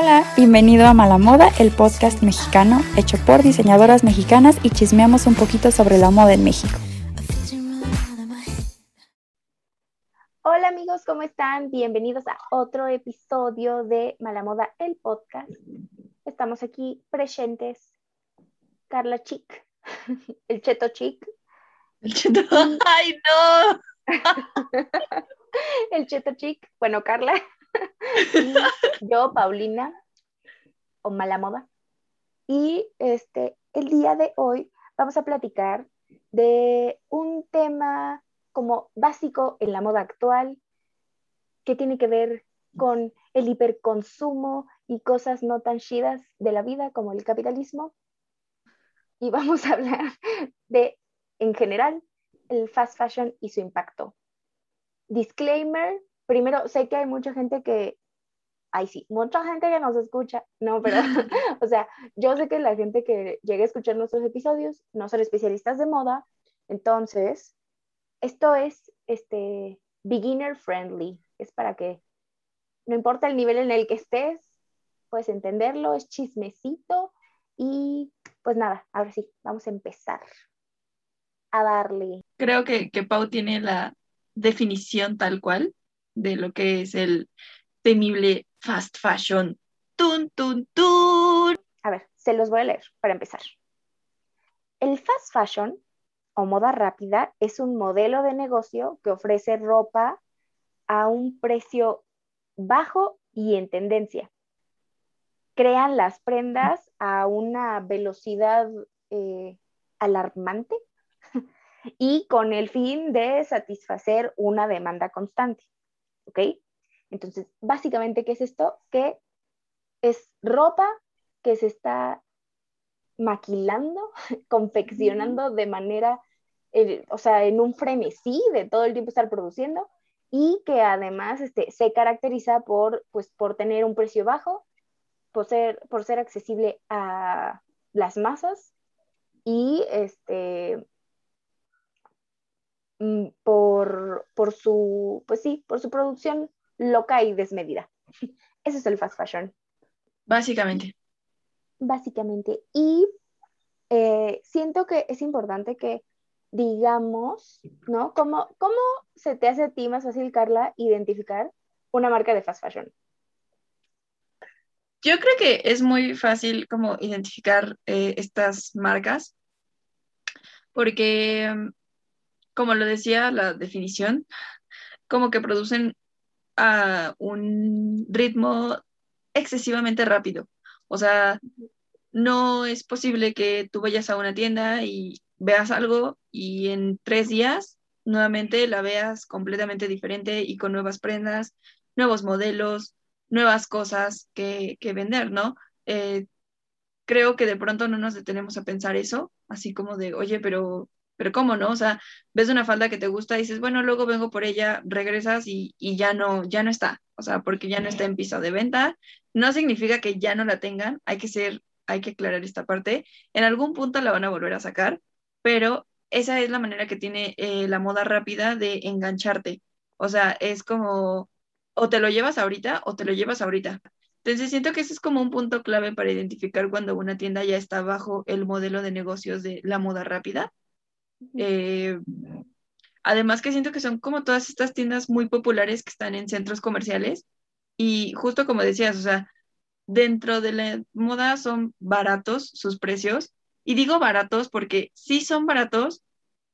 Hola, bienvenido a Mala Moda, el podcast mexicano hecho por diseñadoras mexicanas y chismeamos un poquito sobre la moda en México. Hola amigos, ¿cómo están? Bienvenidos a otro episodio de Mala Moda, el podcast. Estamos aquí presentes. Carla Chic, el Cheto Chic. El Cheto, ¡ay no! el Cheto Chic, bueno, Carla yo, Paulina, o Mala Moda. Y este, el día de hoy vamos a platicar de un tema como básico en la moda actual, que tiene que ver con el hiperconsumo y cosas no tan chidas de la vida como el capitalismo. Y vamos a hablar de, en general, el fast fashion y su impacto. Disclaimer, primero, sé que hay mucha gente que, ay sí, mucha gente que nos escucha, no, pero, o sea, yo sé que la gente que llegue a escuchar nuestros episodios no son especialistas de moda, entonces, esto es, este, beginner friendly, es para que, no importa el nivel en el que estés, puedes entenderlo, es chismecito y pues nada, ahora sí, vamos a empezar a darle. Creo que, que Pau tiene la definición tal cual de lo que es el temible fast fashion. Tun, tun, tun. A ver, se los voy a leer para empezar. El fast fashion o moda rápida es un modelo de negocio que ofrece ropa a un precio bajo y en tendencia. Crean las prendas a una velocidad eh, alarmante y con el fin de satisfacer una demanda constante. ¿Ok? Entonces, básicamente, ¿qué es esto? Que es ropa que se está maquilando, confeccionando de manera, eh, o sea, en un frenesí de todo el tiempo estar produciendo y que además este, se caracteriza por, pues, por tener un precio bajo, por ser, por ser accesible a las masas y este, por, por, su, pues sí, por su producción loca y desmedida. Ese es el fast fashion. Básicamente. Básicamente. Y eh, siento que es importante que digamos, ¿no? ¿Cómo, ¿Cómo se te hace a ti más fácil, Carla, identificar una marca de fast fashion? Yo creo que es muy fácil como identificar eh, estas marcas porque como lo decía la definición, como que producen a un ritmo excesivamente rápido. O sea, no es posible que tú vayas a una tienda y veas algo y en tres días nuevamente la veas completamente diferente y con nuevas prendas, nuevos modelos, nuevas cosas que, vender, ¿no? Eh, creo que de pronto no nos detenemos a pensar eso, así como de, oye, pero pero ¿cómo no? O sea, ves una falda que te gusta y dices, bueno, luego vengo por ella, regresas y, ya no, ya no está, o sea, porque ya no está en piso de venta. No significa que ya no la tengan, hay que ser, hay que aclarar esta parte. En algún punto la van a volver a sacar, pero esa es la manera que tiene eh, la moda rápida de engancharte. O sea, es como, o te lo llevas ahorita o te lo llevas ahorita. Entonces siento que ese es como un punto clave para identificar cuando una tienda ya está bajo el modelo de negocios de la moda rápida eh, además que siento que son como todas estas tiendas muy populares que están en centros comerciales y justo como decías, o sea, dentro de la moda son baratos sus precios y digo baratos porque sí son baratos,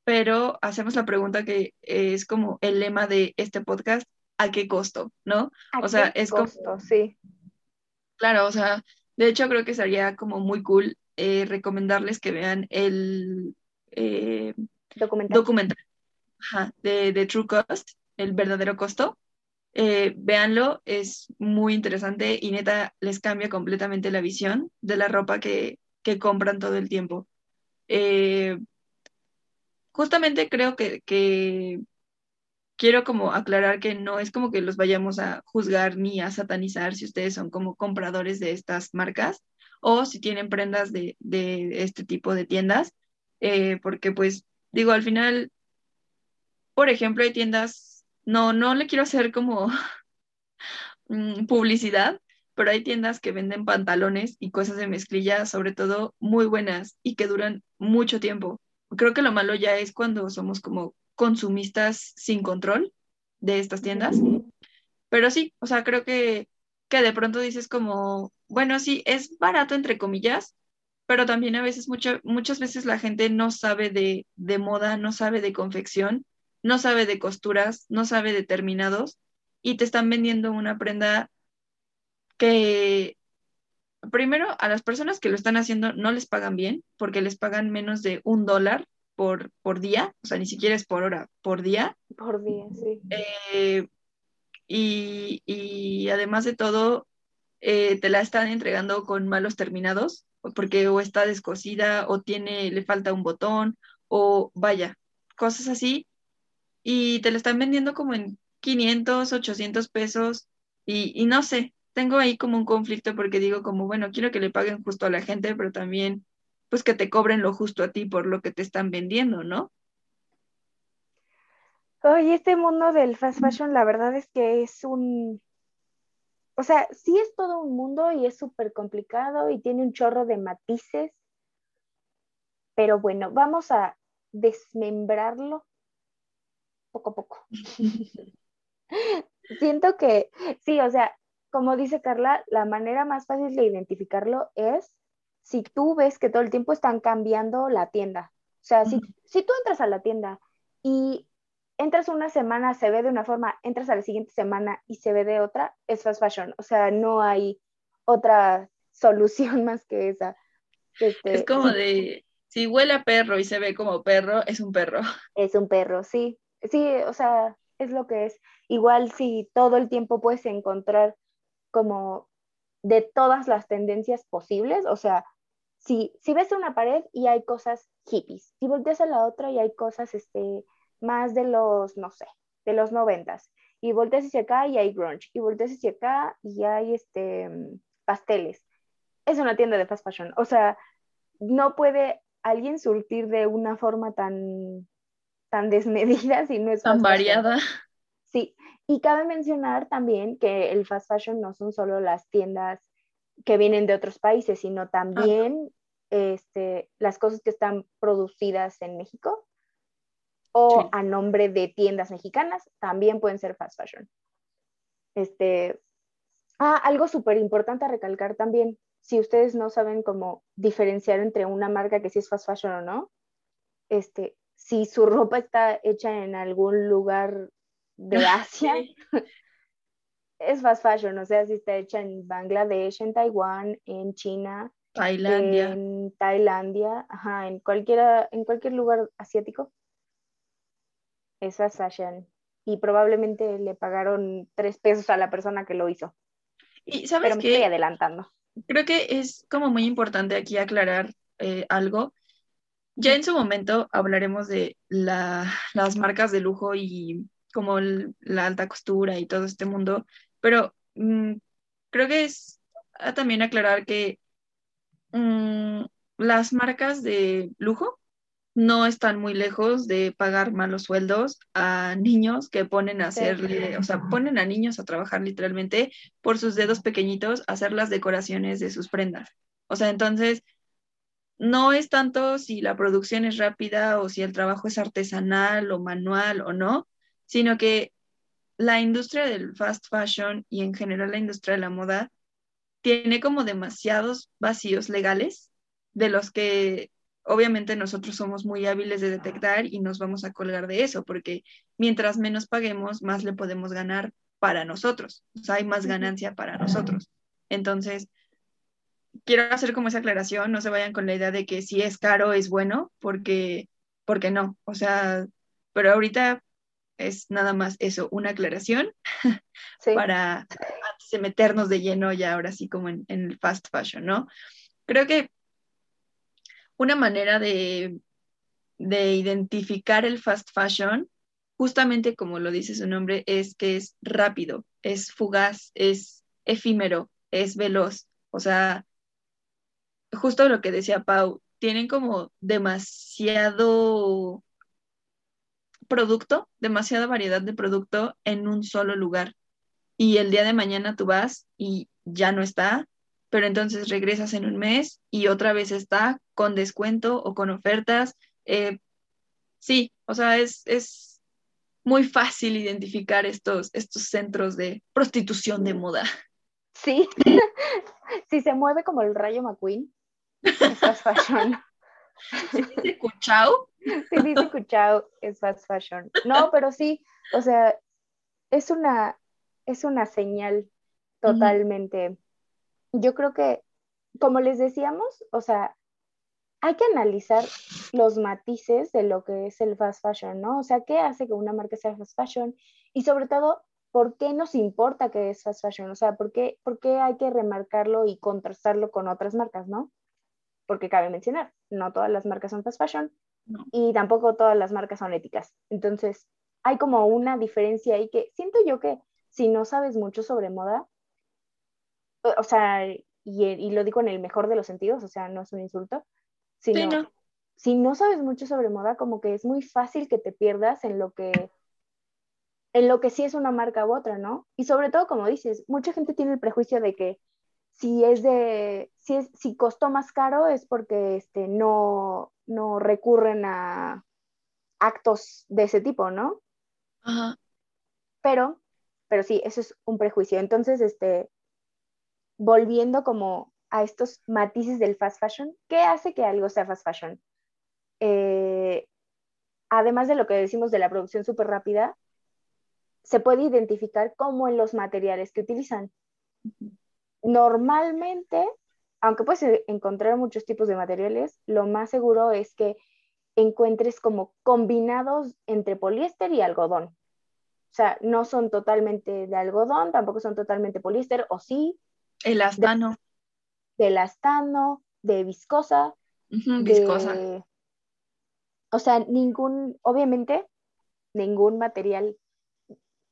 pero hacemos la pregunta que es como el lema de este podcast, ¿a qué costo? ¿No? o sea, es costo? Sí. Claro, o sea, de hecho creo que sería como muy cool eh, recomendarles que vean el eh, documental, de, True Cost, el verdadero costo. Eh, véanlo, es muy interesante y neta les cambia completamente la visión de la ropa que, compran todo el tiempo. Eh, justamente creo que, que, quiero como aclarar que no es como que los vayamos a juzgar ni a satanizar si ustedes son como compradores de estas marcas o si tienen prendas de, de este tipo de tiendas. Eh, porque pues digo, al final, por ejemplo, hay tiendas, no, no le quiero hacer como mm, publicidad, pero hay tiendas que venden pantalones y cosas de mezclilla, sobre todo muy buenas y que duran mucho tiempo. Creo que lo malo ya es cuando somos como consumistas sin control de estas tiendas. Pero sí, o sea, creo que, que de pronto dices como, bueno, sí, es barato entre comillas, pero también a veces, muchas veces la gente no sabe de, de moda, no sabe de confección, no sabe de costuras, no sabe de terminados y te están vendiendo una prenda que primero a las personas que lo están haciendo no les pagan bien porque les pagan menos de un dólar por, por día, o sea, ni siquiera es por hora, por día. Por día, sí. Eh, y, y, además de todo, eh, te la están entregando con malos terminados, porque o está descosida, o tiene, le falta un botón, o vaya, cosas así. Y te la están vendiendo como en 500, 800 pesos, y, y no sé, tengo ahí como un conflicto porque digo como, bueno, quiero que le paguen justo a la gente, pero también pues que te cobren lo justo a ti por lo que te están vendiendo, ¿no? Oye, este mundo del fast fashion, la verdad es que es un, o sea, sí es todo un mundo y es súper complicado y tiene un chorro de matices, pero bueno, vamos a desmembrarlo poco a poco. Siento que, sí, o sea, como dice Carla, la manera más fácil de identificarlo es si tú ves que todo el tiempo están cambiando la tienda. O sea, si, si tú entras a la tienda y entras una semana, se ve de una forma, entras a la siguiente semana y se ve de otra, es fast fashion. O sea, no hay otra solución más que esa. Este, es como de, si huele a perro y se ve como perro, es un perro. Es un perro, sí. Sí, o sea, es lo que es. Igual si todo el tiempo puedes encontrar como de todas las tendencias posibles, o sea, si, si ves una pared y hay cosas hippies, si volteas a la otra y hay cosas este, más de los, no sé, de los noventas, y volteas hacia acá y hay grunge, y volteas hacia acá y hay este, pasteles. Es una tienda de fast fashion, o sea, no puede alguien surtir de una forma tan, tan desmedida si no es tan variada. Sí, y cabe mencionar también que el fast fashion no son solo las tiendas que vienen de otros países, sino también este, las cosas que están producidas en México o a nombre de tiendas mexicanas, también pueden ser fast fashion. Este, ah, algo súper importante a recalcar también, si ustedes no saben cómo diferenciar entre una marca que sí es fast fashion o no, este, si su ropa está hecha en algún lugar de Asia, es fast fashion, o sea, si está hecha en Bangladesh, en Taiwán, en China, Tailandia. en Tailandia, ajá, en, cualquiera, en cualquier lugar asiático, es fast fashion. Y probablemente le pagaron tres pesos a la persona que lo hizo. Y sabes Pero me estoy adelantando. Creo que es como muy importante aquí aclarar eh, algo. Ya en su momento hablaremos de la, las marcas de lujo y como la alta costura y todo este mundo, pero mm, creo que es también aclarar que mm, las marcas de lujo no están muy lejos de pagar malos sueldos a niños que ponen a hacerle, o sea, ponen a niños a trabajar literalmente por sus dedos pequeñitos a hacer las decoraciones de sus prendas. O sea, entonces, no es tanto si la producción es rápida o si el trabajo es artesanal o manual o no, sino que la industria del fast fashion y en general la industria de la moda tiene como demasiados vacíos legales de los que obviamente nosotros somos muy hábiles de detectar y nos vamos a colgar de eso, porque mientras menos paguemos, más le podemos ganar para nosotros, o sea, hay más ganancia para nosotros. Entonces, quiero hacer como esa aclaración, no se vayan con la idea de que si es caro es bueno, porque, porque no, o sea, pero ahorita es nada más eso, una aclaración para antes de meternos de lleno ya ahora sí como en, el fast fashion, ¿no? Creo que una manera de, de identificar el fast fashion, justamente como lo dice su nombre, es que es rápido, es fugaz, es efímero, es veloz. O sea, justo lo que decía Pau, tienen como demasiado producto, demasiada variedad de producto en un solo lugar. y el día de mañana tú vas y ya no está, pero entonces regresas en un mes y otra vez está con descuento o con ofertas. Eh, sí, o sea, es, es muy fácil identificar estos, estos centros de prostitución de moda. Sí, si se mueve como el rayo McQueen, es fast fashion. Si dice cuchao. Si dice cuchao, es fast fashion. No, pero sí, o sea, es una, es una señal totalmente. Yo creo que, como les decíamos, o sea, hay que analizar los matices de lo que es el fast fashion, ¿no? O sea, ¿qué hace que una marca sea fast fashion? Y sobre todo, ¿por qué nos importa que es fast fashion? O sea, ¿por qué, por qué hay que remarcarlo y contrastarlo con otras marcas, ¿no? Porque cabe mencionar, no todas las marcas son fast fashion y tampoco todas las marcas son éticas. Entonces, hay como una diferencia ahí que siento yo que si no sabes mucho sobre moda, o sea, y, lo digo en el mejor de los sentidos, o sea, no es un insulto, sino si no sabes mucho sobre moda, como que es muy fácil que te pierdas en lo que en lo que sí es una marca u otra, ¿no? Y sobre todo, como dices, mucha gente tiene el prejuicio de que si es de, si, es, si costó más caro es porque este, no, no recurren a actos de ese tipo, ¿no? Ajá. Pero pero sí, eso es un prejuicio. Entonces, este, volviendo como a estos matices del fast fashion, ¿qué hace que algo sea fast fashion? Eh, además de lo que decimos de la producción súper rápida, se puede identificar como en los materiales que utilizan. Normalmente, aunque puedes encontrar muchos tipos de materiales, lo más seguro es que encuentres como combinados entre poliéster y algodón. O sea, no son totalmente de algodón, tampoco son totalmente poliéster, o sí. Elastano. De, elastano, de viscosa. viscosa. o sea, ningún, obviamente, ningún material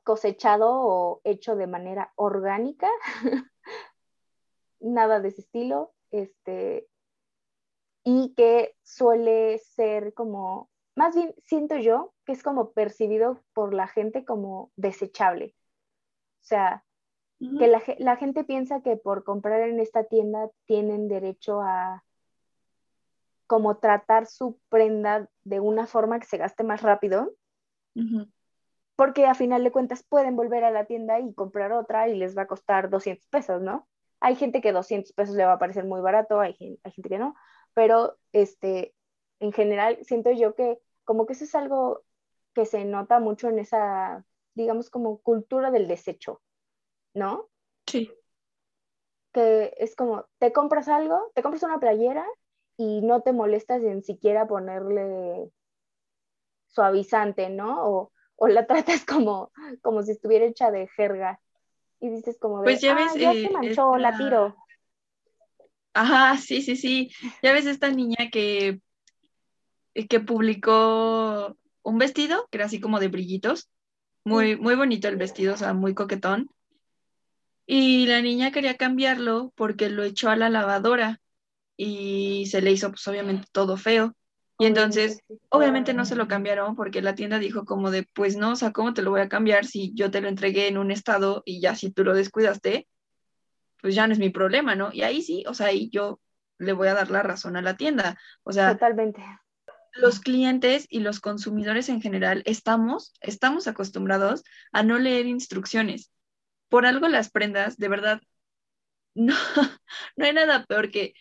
cosechado o hecho de manera orgánica, nada de ese estilo, este, y que suele ser como más bien siento yo que es como percibido por la gente como desechable. O sea, que la, gente piensa que por comprar en esta tienda tienen derecho a como tratar su prenda de una forma que se gaste más rápido, porque a final de cuentas pueden volver a la tienda y comprar otra y les va a costar 200 pesos, ¿no? Hay gente que 200 pesos le va a parecer muy barato, hay, hay gente que no, pero este, en general siento yo que como que eso es algo que se nota mucho en esa, digamos, como cultura del desecho, ¿no? Sí. Que es como, te compras algo, te compras una playera y no te molestas en siquiera ponerle suavizante, ¿no? O, la tratas como, como si estuviera hecha de jerga. Y dices como de, pues ya ves, ya se eh, manchó, la tiro. Ajá, sí, sí, sí. Ya ves esta niña que que publicó un vestido que era así como de brillitos, muy, muy bonito el vestido, o sea, muy coquetón. Y la niña quería cambiarlo porque lo echó a la lavadora y se le hizo pues obviamente todo feo. Y entonces, obviamente no se lo cambiaron porque la tienda dijo como de, pues no, o sea, ¿cómo te lo voy a cambiar si yo te lo entregué en un estado y ya si tú lo descuidaste, pues ya no es mi problema, ¿no? Y ahí sí, o sea, ahí yo le voy a dar la razón a la tienda. O sea, totalmente los clientes y los consumidores en general estamos, estamos acostumbrados a no leer instrucciones. Por algo las prendas, de verdad, no, no hay nada peor que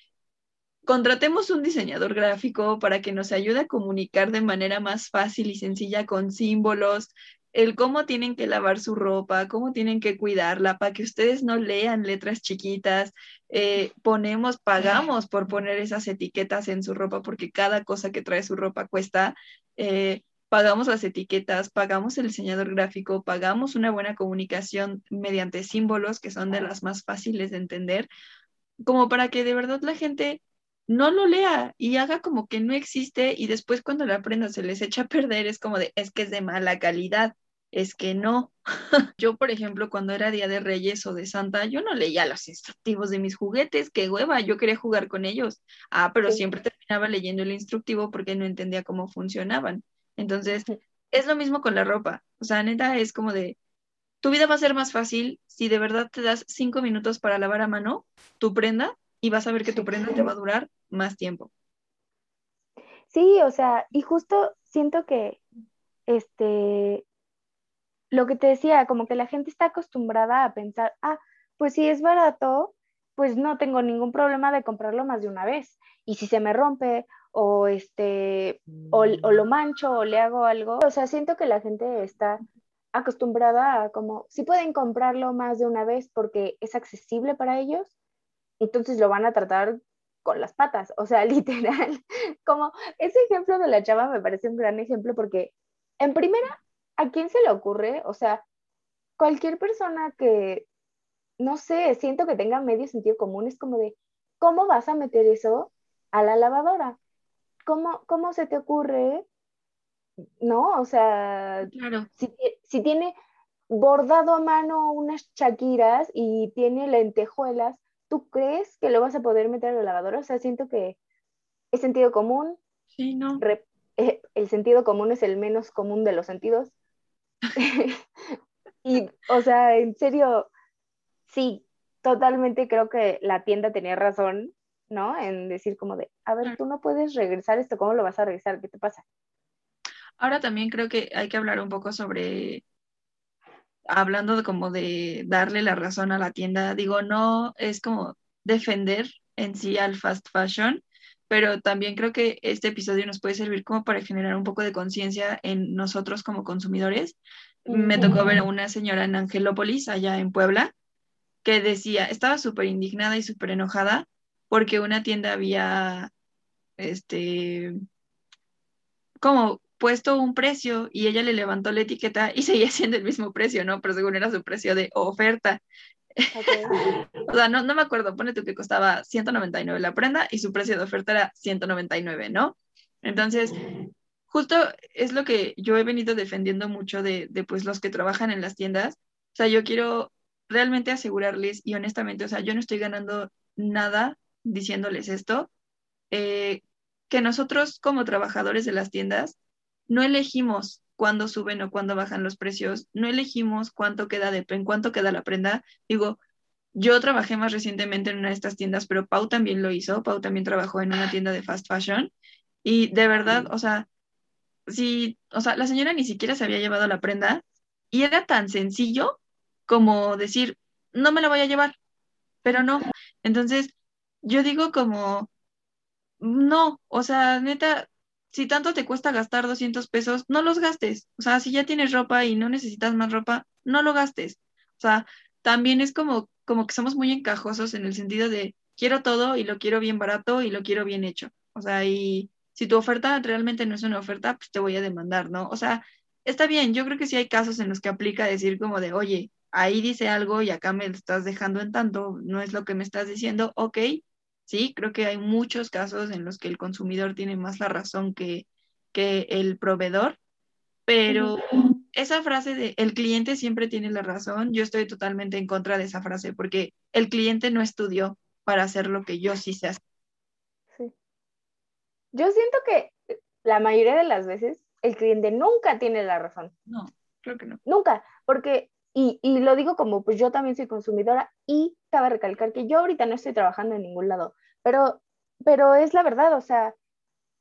contratemos un diseñador gráfico para que nos ayude a comunicar de manera más fácil y sencilla con símbolos, el cómo tienen que lavar su ropa, cómo tienen que cuidarla, para que ustedes no lean letras chiquitas, eh, ponemos, pagamos por poner esas etiquetas en su ropa, porque cada cosa que trae su ropa cuesta, eh, pagamos las etiquetas, pagamos el diseñador gráfico, pagamos una buena comunicación mediante símbolos que son de las más fáciles de entender, como para que de verdad la gente no lo lea y haga como que no existe y después cuando la prenda se les echa a perder es como de, es que es de mala calidad es que no. yo, por ejemplo, cuando era Día de Reyes o de Santa, yo no leía los instructivos de mis juguetes, qué hueva, yo quería jugar con ellos. Ah, pero siempre terminaba leyendo el instructivo porque no entendía cómo funcionaban. Entonces, es lo mismo con la ropa. O sea, neta, es como de, tu vida va a ser más fácil si de verdad te das cinco minutos para lavar a mano tu prenda y vas a ver que tu prenda te va a durar más tiempo. Sí, o sea, y justo siento que este lo que te decía, como que la gente está acostumbrada a pensar, ah, pues si es barato, pues no tengo ningún problema de comprarlo más de una vez. Y si se me rompe o este o, lo mancho o le hago algo, o sea, siento que la gente está acostumbrada a como si pueden comprarlo más de una vez porque es accesible para ellos, entonces lo van a tratar con las patas, o sea, literal, como ese ejemplo de la chava me parece un gran ejemplo porque en primera ¿a quién se le ocurre? O sea, cualquier persona que, no sé, siento que tenga medio sentido común, es como de, ¿cómo vas a meter eso a la lavadora? ¿Cómo, cómo se te ocurre? No, o sea, si, si tiene bordado a mano unas chaquiras y tiene lentejuelas, ¿tú crees que lo vas a poder meter a la lavadora? O sea, siento que es sentido común. Sí, no. Eh, el sentido común es el menos común de los sentidos. y, o sea, en serio, sí, totalmente creo que la tienda tenía razón, ¿no? En decir como de, a ver, tú no puedes regresar esto, ¿cómo lo vas a regresar? ¿Qué te pasa? Ahora también creo que hay que hablar un poco sobre, hablando de como de darle la razón a la tienda, digo, no es como defender en sí al fast fashion, pero también creo que este episodio nos puede servir como para generar un poco de conciencia en nosotros como consumidores. Me tocó ver a una señora en Angelópolis, allá en Puebla, que decía, estaba súper indignada y súper enojada porque una tienda había, este, como puesto un precio y ella le levantó la etiqueta y seguía siendo el mismo precio, ¿no? Pero según era su precio de oferta. o sea, no, no me acuerdo, pone tú que costaba 199 la prenda y su precio de oferta era 199, ¿no? Entonces, justo es lo que yo he venido defendiendo mucho de, de, pues los que trabajan en las tiendas. O sea, yo quiero realmente asegurarles y honestamente, o sea, yo no estoy ganando nada diciéndoles esto, eh, que nosotros como trabajadores de las tiendas no elegimos cuándo suben o cuándo bajan los precios, no elegimos cuánto queda de en cuánto queda la prenda. Digo, yo trabajé más recientemente en una de estas tiendas, pero Pau también lo hizo, Pau también trabajó en una tienda de fast fashion y de verdad, o sea, sí, o sea, la señora ni siquiera se había llevado la prenda y era tan sencillo como decir, no me la voy a llevar, pero no. Entonces, yo digo como, no, o sea, neta, si tanto te cuesta gastar 200 pesos, no los gastes. O sea, si ya tienes ropa y no necesitas más ropa, no lo gastes. O sea, también es como, como que somos muy encajosos en el sentido de quiero todo y lo quiero bien barato y lo quiero bien hecho. O sea, y si tu oferta realmente no es una oferta, pues te voy a demandar, ¿no? O sea, está bien, yo creo que sí hay casos en los que aplica decir como de, oye, ahí dice algo y acá me lo estás dejando en tanto, no es lo que me estás diciendo, ok, Sí, creo que hay muchos casos en los que el consumidor tiene más la razón que, que el proveedor, pero esa frase de el cliente siempre tiene la razón, yo estoy totalmente en contra de esa frase porque el cliente no estudió para hacer lo que yo sí sé hacer. Sí. Yo siento que la mayoría de las veces el cliente nunca tiene la razón. No, creo que no. Nunca, porque y, y, lo digo como, pues yo también soy consumidora y cabe recalcar que yo ahorita no estoy trabajando en ningún lado, pero, pero es la verdad, o sea,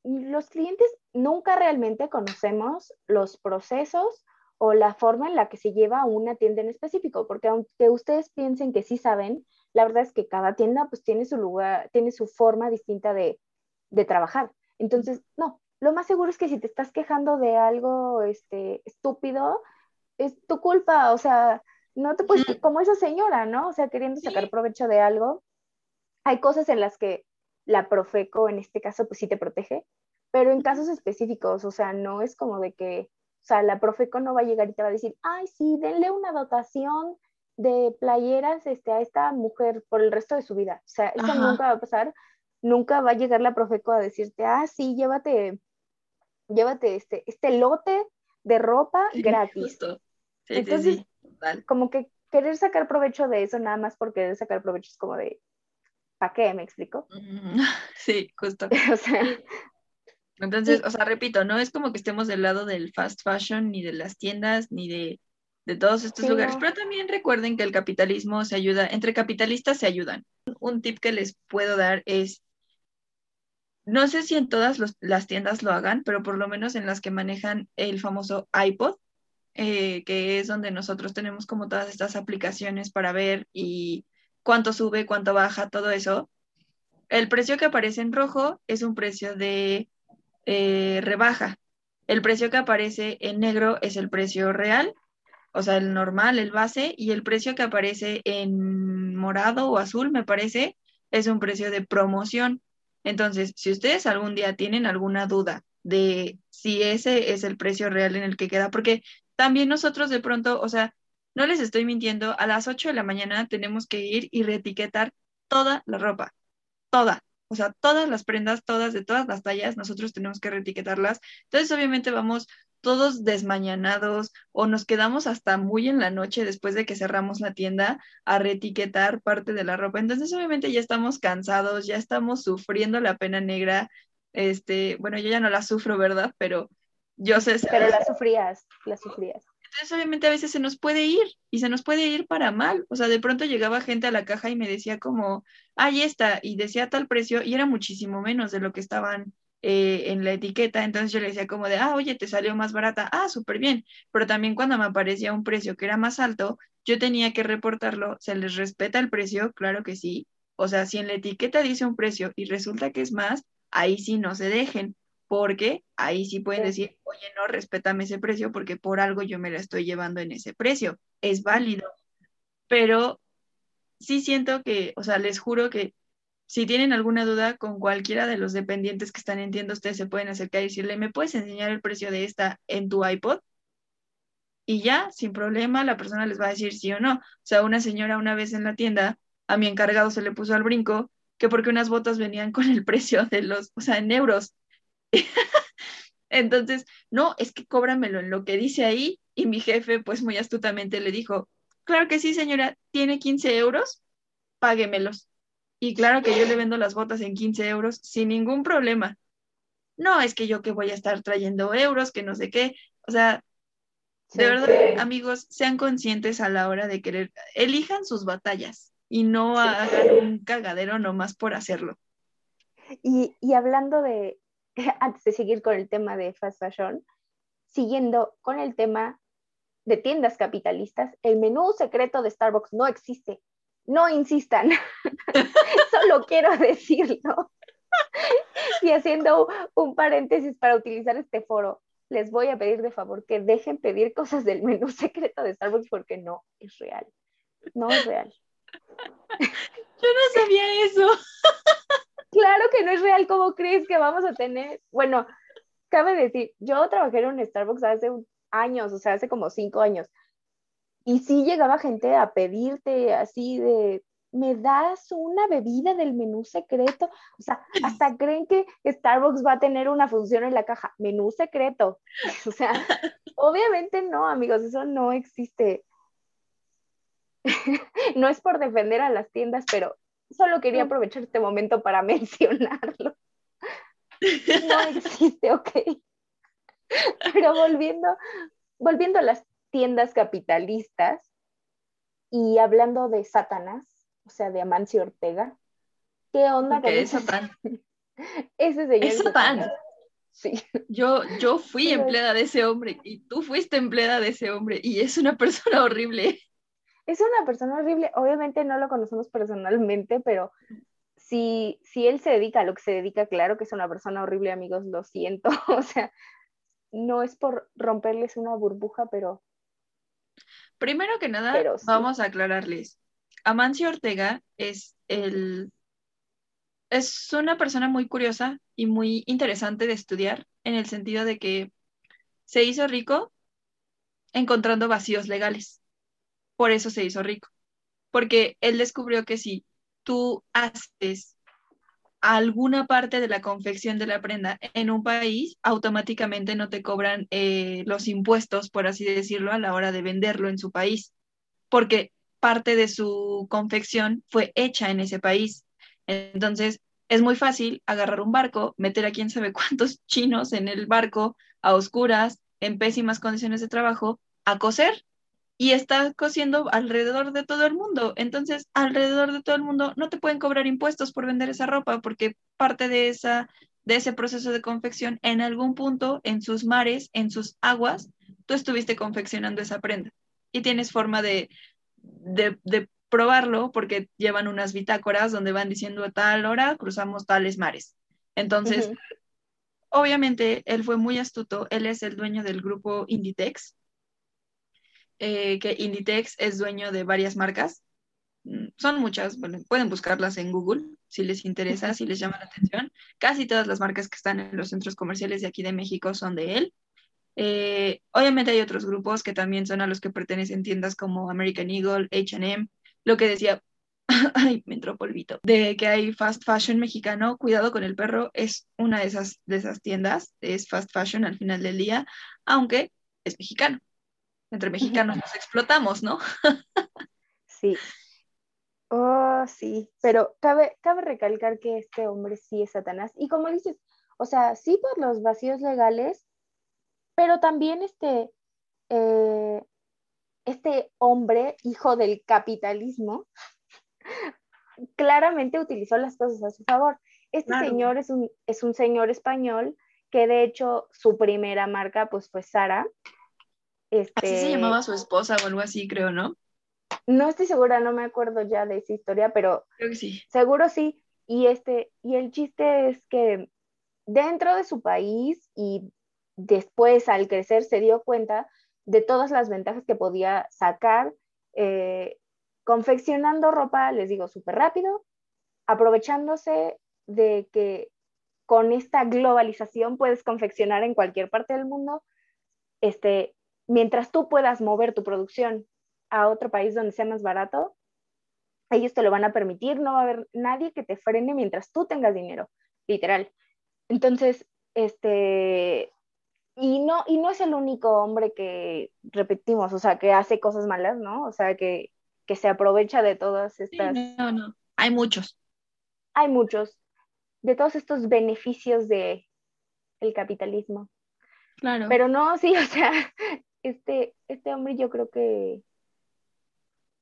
los clientes nunca realmente conocemos los procesos o la forma en la que se lleva una tienda en específico, porque aunque ustedes piensen que sí saben, la verdad es que cada tienda pues tiene su lugar, tiene su forma distinta de, de trabajar. Entonces, no, lo más seguro es que si te estás quejando de algo este, estúpido, es tu culpa, o sea, no te puedes, como esa señora, ¿no? O sea, queriendo sacar provecho de algo. Hay cosas en las que la Profeco, en este caso, pues sí te protege, pero en casos específicos, o sea, no es como de que, o sea, la Profeco no va a llegar y te va a decir, ay, sí, denle una dotación de playeras este, a esta mujer por el resto de su vida. O sea, eso nunca va a pasar. Nunca va a llegar la Profeco a decirte, ah, sí, llévate, llévate este, este lote de ropa gratis. Entonces, como que querer sacar provecho de eso nada más por querer sacar provecho es como de, ¿para qué? ¿Me explico? Sí, justo. o sea. Entonces, o sea, repito, no es como que estemos del lado del fast fashion, ni de las tiendas, ni de de todos estos lugares, pero también recuerden que el capitalismo se ayuda, entre capitalistas se ayudan. Un tip que les puedo dar es, no sé si en todas las tiendas lo hagan, pero por lo menos en las que manejan el famoso iPod, eh, que es donde nosotros tenemos como todas estas aplicaciones para ver y cuánto sube, cuánto baja, todo eso. El precio que aparece en rojo es un precio de eh, rebaja. El precio que aparece en negro es el precio real, o sea, el normal, el base, y el precio que aparece en morado o azul, me parece, es un precio de promoción. Entonces, si ustedes algún día tienen alguna duda de si ese es el precio real en el que queda, porque también nosotros de pronto, o sea, no les estoy mintiendo, a las 8 de la mañana tenemos que ir y reetiquetar toda la ropa, toda, o sea, todas las prendas, todas de todas las tallas, nosotros tenemos que reetiquetarlas. Entonces, obviamente vamos todos desmañanados o nos quedamos hasta muy en la noche después de que cerramos la tienda a reetiquetar parte de la ropa. Entonces, obviamente ya estamos cansados, ya estamos sufriendo la pena negra. Este, bueno, yo ya no la sufro, ¿verdad? Pero yo sé. Pero la sufrías, la sufrías. Entonces, obviamente, a veces se nos puede ir y se nos puede ir para mal. O sea, de pronto llegaba gente a la caja y me decía como, ahí está, y decía tal precio, y era muchísimo menos de lo que estaban eh, en la etiqueta. Entonces yo le decía como de, ah, oye, te salió más barata. Ah, súper bien. Pero también cuando me aparecía un precio que era más alto, yo tenía que reportarlo. ¿Se les respeta el precio? Claro que sí. O sea, si en la etiqueta dice un precio y resulta que es más, ahí sí no se dejen porque ahí sí pueden decir, oye, no, respétame ese precio porque por algo yo me la estoy llevando en ese precio. Es válido. Pero sí siento que, o sea, les juro que si tienen alguna duda con cualquiera de los dependientes que están en tienda, ustedes se pueden acercar y decirle, ¿me puedes enseñar el precio de esta en tu iPod? Y ya, sin problema, la persona les va a decir sí o no. O sea, una señora una vez en la tienda, a mi encargado se le puso al brinco que porque unas botas venían con el precio de los, o sea, en euros. Entonces, no, es que cóbramelo en lo que dice ahí. Y mi jefe, pues muy astutamente le dijo, claro que sí, señora, tiene 15 euros, páguemelos. Y claro que yo le vendo las botas en 15 euros sin ningún problema. No, es que yo que voy a estar trayendo euros, que no sé qué. O sea, de verdad, amigos, sean conscientes a la hora de querer, elijan sus batallas y no hagan un cagadero nomás por hacerlo. Y, y hablando de, antes de seguir con el tema de fast fashion, siguiendo con el tema de tiendas capitalistas, el menú secreto de Starbucks no existe. No insistan, solo quiero decirlo. y haciendo un paréntesis para utilizar este foro, les voy a pedir de favor que dejen pedir cosas del menú secreto de Starbucks porque no es real. No es real. Yo no sabía eso. Claro que no es real, ¿cómo crees que vamos a tener? Bueno, cabe decir, yo trabajé en un Starbucks hace años, o sea, hace como cinco años, y sí llegaba gente a pedirte así de, ¿me das una bebida del menú secreto? O sea, hasta creen que Starbucks va a tener una función en la caja, menú secreto. O sea, obviamente no, amigos, eso no existe. no es por defender a las tiendas, pero Solo quería aprovechar este momento para mencionarlo. No existe, ok. Pero volviendo, volviendo a las tiendas capitalistas y hablando de Satanás, o sea, de Amancio Ortega, ¿qué onda con es Satán? Ese señor. Es Satán. Sí. Yo, yo fui empleada de ese hombre y tú fuiste empleada de ese hombre y es una persona horrible es una persona horrible. Obviamente no lo conocemos personalmente, pero si, si él se dedica a lo que se dedica, claro que es una persona horrible, amigos, lo siento. o sea, no es por romperles una burbuja, pero... Primero que nada, vamos a aclararles. Amancio Ortega es el... Es una persona muy curiosa y muy interesante de estudiar en el sentido de que se hizo rico encontrando vacíos legales por eso se hizo rico, porque él descubrió que si tú haces alguna parte de la confección de la prenda en un país, automáticamente no te cobran eh, los impuestos, por así decirlo, a la hora de venderlo en su país, porque parte de su confección fue hecha en ese país. Entonces, es muy fácil agarrar un barco, meter a quién sabe cuántos chinos en el barco a oscuras, en pésimas condiciones de trabajo, a coser y está cosiendo alrededor de todo el mundo. Entonces, alrededor de todo el mundo no te pueden cobrar impuestos por vender esa ropa porque parte de, esa, de ese proceso de confección, en algún punto, en sus mares, en sus aguas, tú estuviste confeccionando esa prenda y tienes forma de, de, probarlo porque llevan unas bitácoras donde van diciendo a tal hora cruzamos tales mares. Entonces, obviamente, él fue muy astuto, él es el dueño del grupo Inditex, eh, que Inditex es dueño de varias marcas. Mm, son muchas, bueno, pueden buscarlas en Google si les interesa, si les llama la atención. Casi todas las marcas que están en los centros comerciales de aquí de México son de él. Eh, obviamente hay otros grupos que también son a los que pertenecen tiendas como American Eagle, HM, lo que decía, ay, me entró polvito, de que hay fast fashion mexicano, cuidado con el perro, es una de esas, de esas tiendas, es fast fashion al final del día, aunque es mexicano entre mexicanos nos explotamos, ¿no? sí. Oh, sí, pero cabe, cabe recalcar que este hombre sí es Satanás. Y como dices, o sea, sí por los vacíos legales, pero también este, eh, este hombre, hijo del capitalismo, claramente utilizó las cosas a su favor. Este señor es un, es un señor español que de hecho su primera marca pues fue Sara, Así se este, llamaba su esposa o algo así, creo, ¿no? No estoy segura, no me acuerdo ya de esa historia, pero creo que sí. Seguro sí. Y este, y el chiste es que dentro de su país y después al crecer se dio cuenta de todas las ventajas que podía sacar eh, confeccionando ropa, les digo, súper rápido, aprovechándose de que con esta globalización puedes confeccionar en cualquier parte del mundo, este, mientras tú puedas mover tu producción a otro país donde sea más barato, ellos te lo van a permitir, no va a haber nadie que te frene mientras tú tengas dinero, literal. Entonces, este, y no, y no es el único hombre que repetimos, o sea, que hace cosas malas, ¿no? O sea, que, que se aprovecha de todas estas... no, no, hay muchos. Hay muchos, de todos estos beneficios de el capitalismo. Claro. Pero no, sí, o sea, este, este hombre yo creo que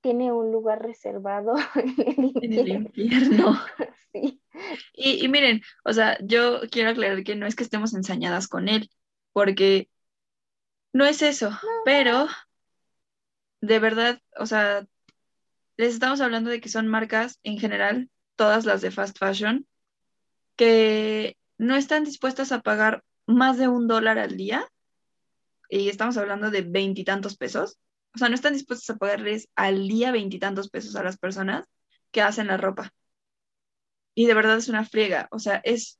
tiene un lugar reservado en el infierno. sí. Y, miren, o sea, yo quiero aclarar que no es que estemos ensañadas con él, porque no es eso, pero de verdad, o sea, les estamos hablando de que son marcas en general, todas las de fast fashion, que no están dispuestas a pagar más de un dólar al día y estamos hablando de veintitantos pesos, o sea, no están dispuestos a pagarles al día veintitantos pesos a las personas que hacen la ropa. Y de verdad es una friega, o sea, es,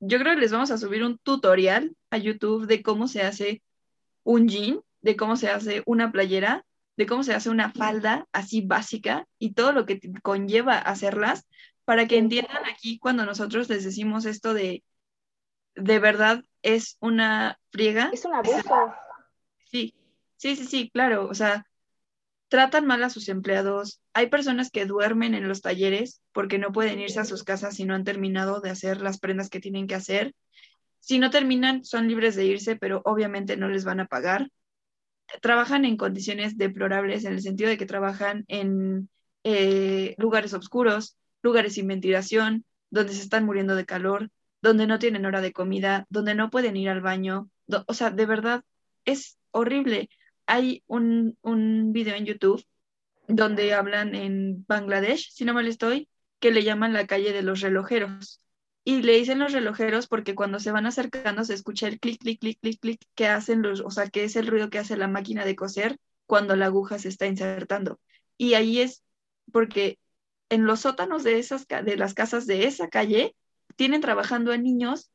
yo creo que les vamos a subir un tutorial a YouTube de cómo se hace un jean, de cómo se hace una playera, de cómo se hace una falda así básica y todo lo que conlleva hacerlas para que entiendan aquí cuando nosotros les decimos esto de de verdad es una friega. Es un abuso. Sí, sí, sí, sí, claro. O sea, tratan mal a sus empleados. Hay personas que duermen en los talleres porque no pueden irse a sus casas si no han terminado de hacer las prendas que tienen que hacer. Si no terminan, son libres de irse, pero obviamente no les van a pagar. Trabajan en condiciones deplorables en el sentido de que trabajan en eh, lugares oscuros, lugares sin ventilación, donde se están muriendo de calor, donde no tienen hora de comida, donde no pueden ir al baño. o sea, de verdad, es horrible. Hay un, un video en YouTube donde hablan en Bangladesh, si no mal estoy, que le llaman la calle de los relojeros. Y le dicen los relojeros porque cuando se van acercando se escucha el clic, clic, clic, clic, clic que hacen los, o sea, que es el ruido que hace la máquina de coser cuando la aguja se está insertando. Y ahí es porque en los sótanos de esas de las casas de esa calle tienen trabajando a niños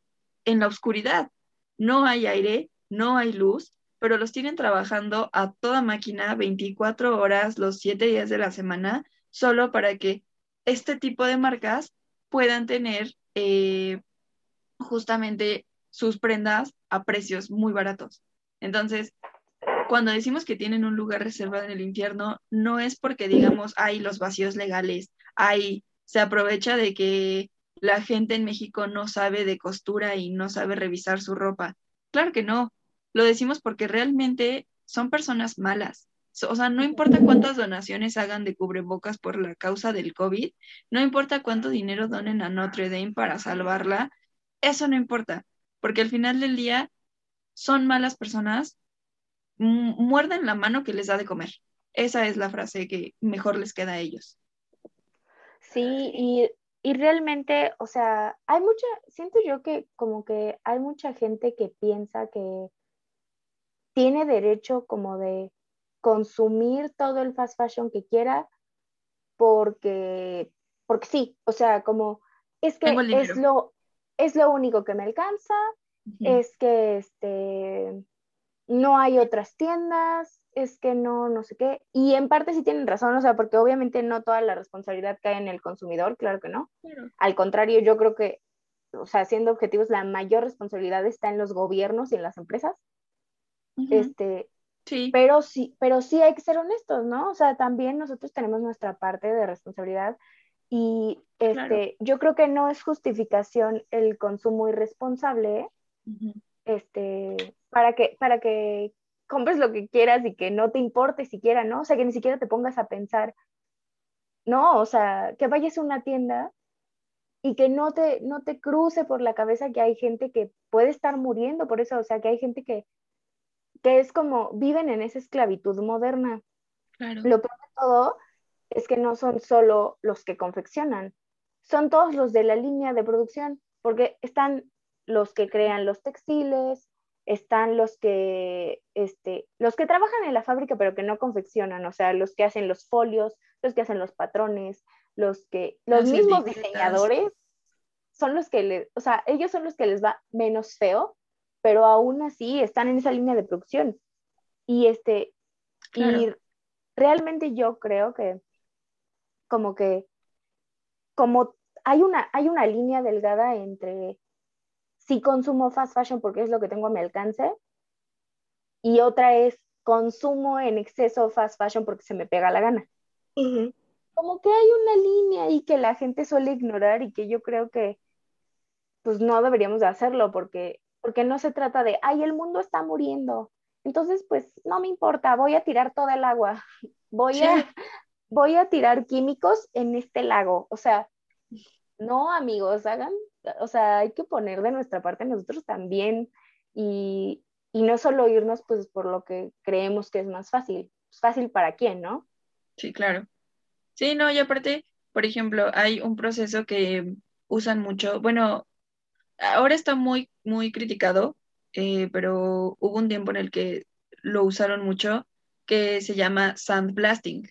en la oscuridad. No hay aire, no hay luz, pero los tienen trabajando a toda máquina 24 horas los 7 días de la semana, solo para que este tipo de marcas puedan tener eh, justamente sus prendas a precios muy baratos. Entonces, cuando decimos que tienen un lugar reservado en el infierno, no es porque digamos, hay los vacíos legales, hay, se aprovecha de que la gente en México no sabe de costura y no sabe revisar su ropa. Claro que no, lo decimos porque realmente son personas malas, O sea, no importa cuántas donaciones hagan de cubrebocas por la causa del COVID, no importa cuánto dinero donen a Notre Dame para salvarla, eso no importa, porque al final del día son malas personas, muerden la mano que les da de comer. Esa es la frase que mejor les queda a ellos. Sí, y, y realmente, o sea, hay mucha, siento yo que como que hay mucha gente que piensa que tiene derecho como de consumir todo el fast fashion que quiera porque, porque sí, o sea, como es que es lo, es lo único que me alcanza, es que este, no hay otras tiendas, es que no, no sé qué. Y en parte sí tienen razón, o sea, porque obviamente no toda la responsabilidad cae en el consumidor, claro que no. Al contrario, yo creo que, o sea, siendo objetivos, la mayor responsabilidad está en los gobiernos y en las empresas. Este, sí. Pero sí, pero sí hay que ser honestos, ¿no? O sea, también nosotros tenemos nuestra parte de responsabilidad y este, yo creo que no es justificación el consumo irresponsable, este, para que, para que compres lo que quieras y que no te importe siquiera, ¿no? O sea, que ni siquiera te pongas a pensar, no, o sea, que vayas a una tienda y que no te, no te cruce por la cabeza que hay gente que puede estar muriendo por eso, o sea, que hay gente que, que es como, viven en esa esclavitud moderna. Claro. Lo peor de todo es que no son solo los que confeccionan, son todos los de la línea de producción, porque están los que crean los textiles, están los que, este, los que trabajan en la fábrica pero que no confeccionan, o sea, los que hacen los folios, los que hacen los patrones, los que, los, mismos diseñadores son los que les, o sea, ellos son los que les va menos feo, pero aún así están en esa línea de producción. Y este, y realmente yo creo que como que, como hay una, hay una línea delgada entre si consumo fast fashion porque es lo que tengo a mi alcance y otra es consumo en exceso fast fashion porque se me pega la gana. Como que hay una línea ahí que la gente suele ignorar y que yo creo que pues no deberíamos de hacerlo porque, porque no se trata de, ay, el mundo está muriendo. Entonces, pues no me importa, voy a tirar toda el agua, voy a, voy a tirar químicos en este lago. O sea, no, amigos, hagan, o sea, hay que poner de nuestra parte nosotros también y, no solo irnos pues por lo que creemos que es más fácil. Es fácil para quién, ¿no? Sí, claro. Sí, no, y aparte, por ejemplo, hay un proceso que usan mucho, bueno, ahora está muy, muy criticado, eh, pero hubo un tiempo en el que lo usaron mucho, que se llama sandblasting.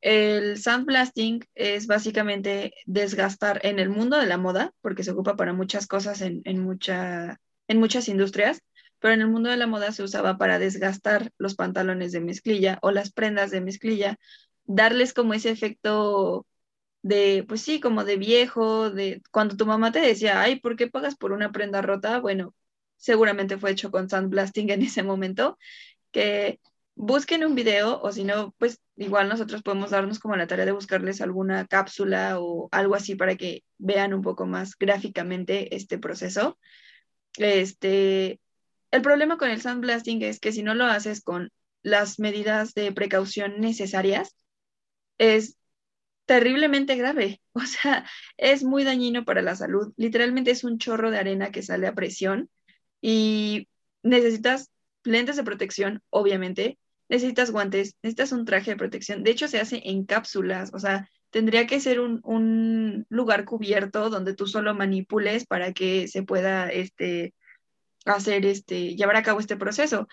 El sandblasting es básicamente desgastar en el mundo de la moda, porque se ocupa para muchas cosas en, mucha, en muchas industrias, pero en el mundo de la moda se usaba para desgastar los pantalones de mezclilla o las prendas de mezclilla, darles como ese efecto de, pues sí, como de viejo, de cuando tu mamá te decía, ay, ¿por qué pagas por una prenda rota? Bueno, seguramente fue hecho con sandblasting en ese momento, que busquen un video o si no, pues igual nosotros podemos darnos como la tarea de buscarles alguna cápsula o algo así para que vean un poco más gráficamente este proceso. Este, el problema con el sandblasting es que si no lo haces con las medidas de precaución necesarias, es terriblemente grave. O sea, es muy dañino para la salud. Literalmente es un chorro de arena que sale a presión y necesitas lentes de protección, obviamente, necesitas guantes, necesitas un traje de protección. De hecho, se hace en cápsulas, o sea, tendría que ser un, lugar cubierto donde tú solo manipules para que se pueda este, hacer, este, llevar a cabo este proceso.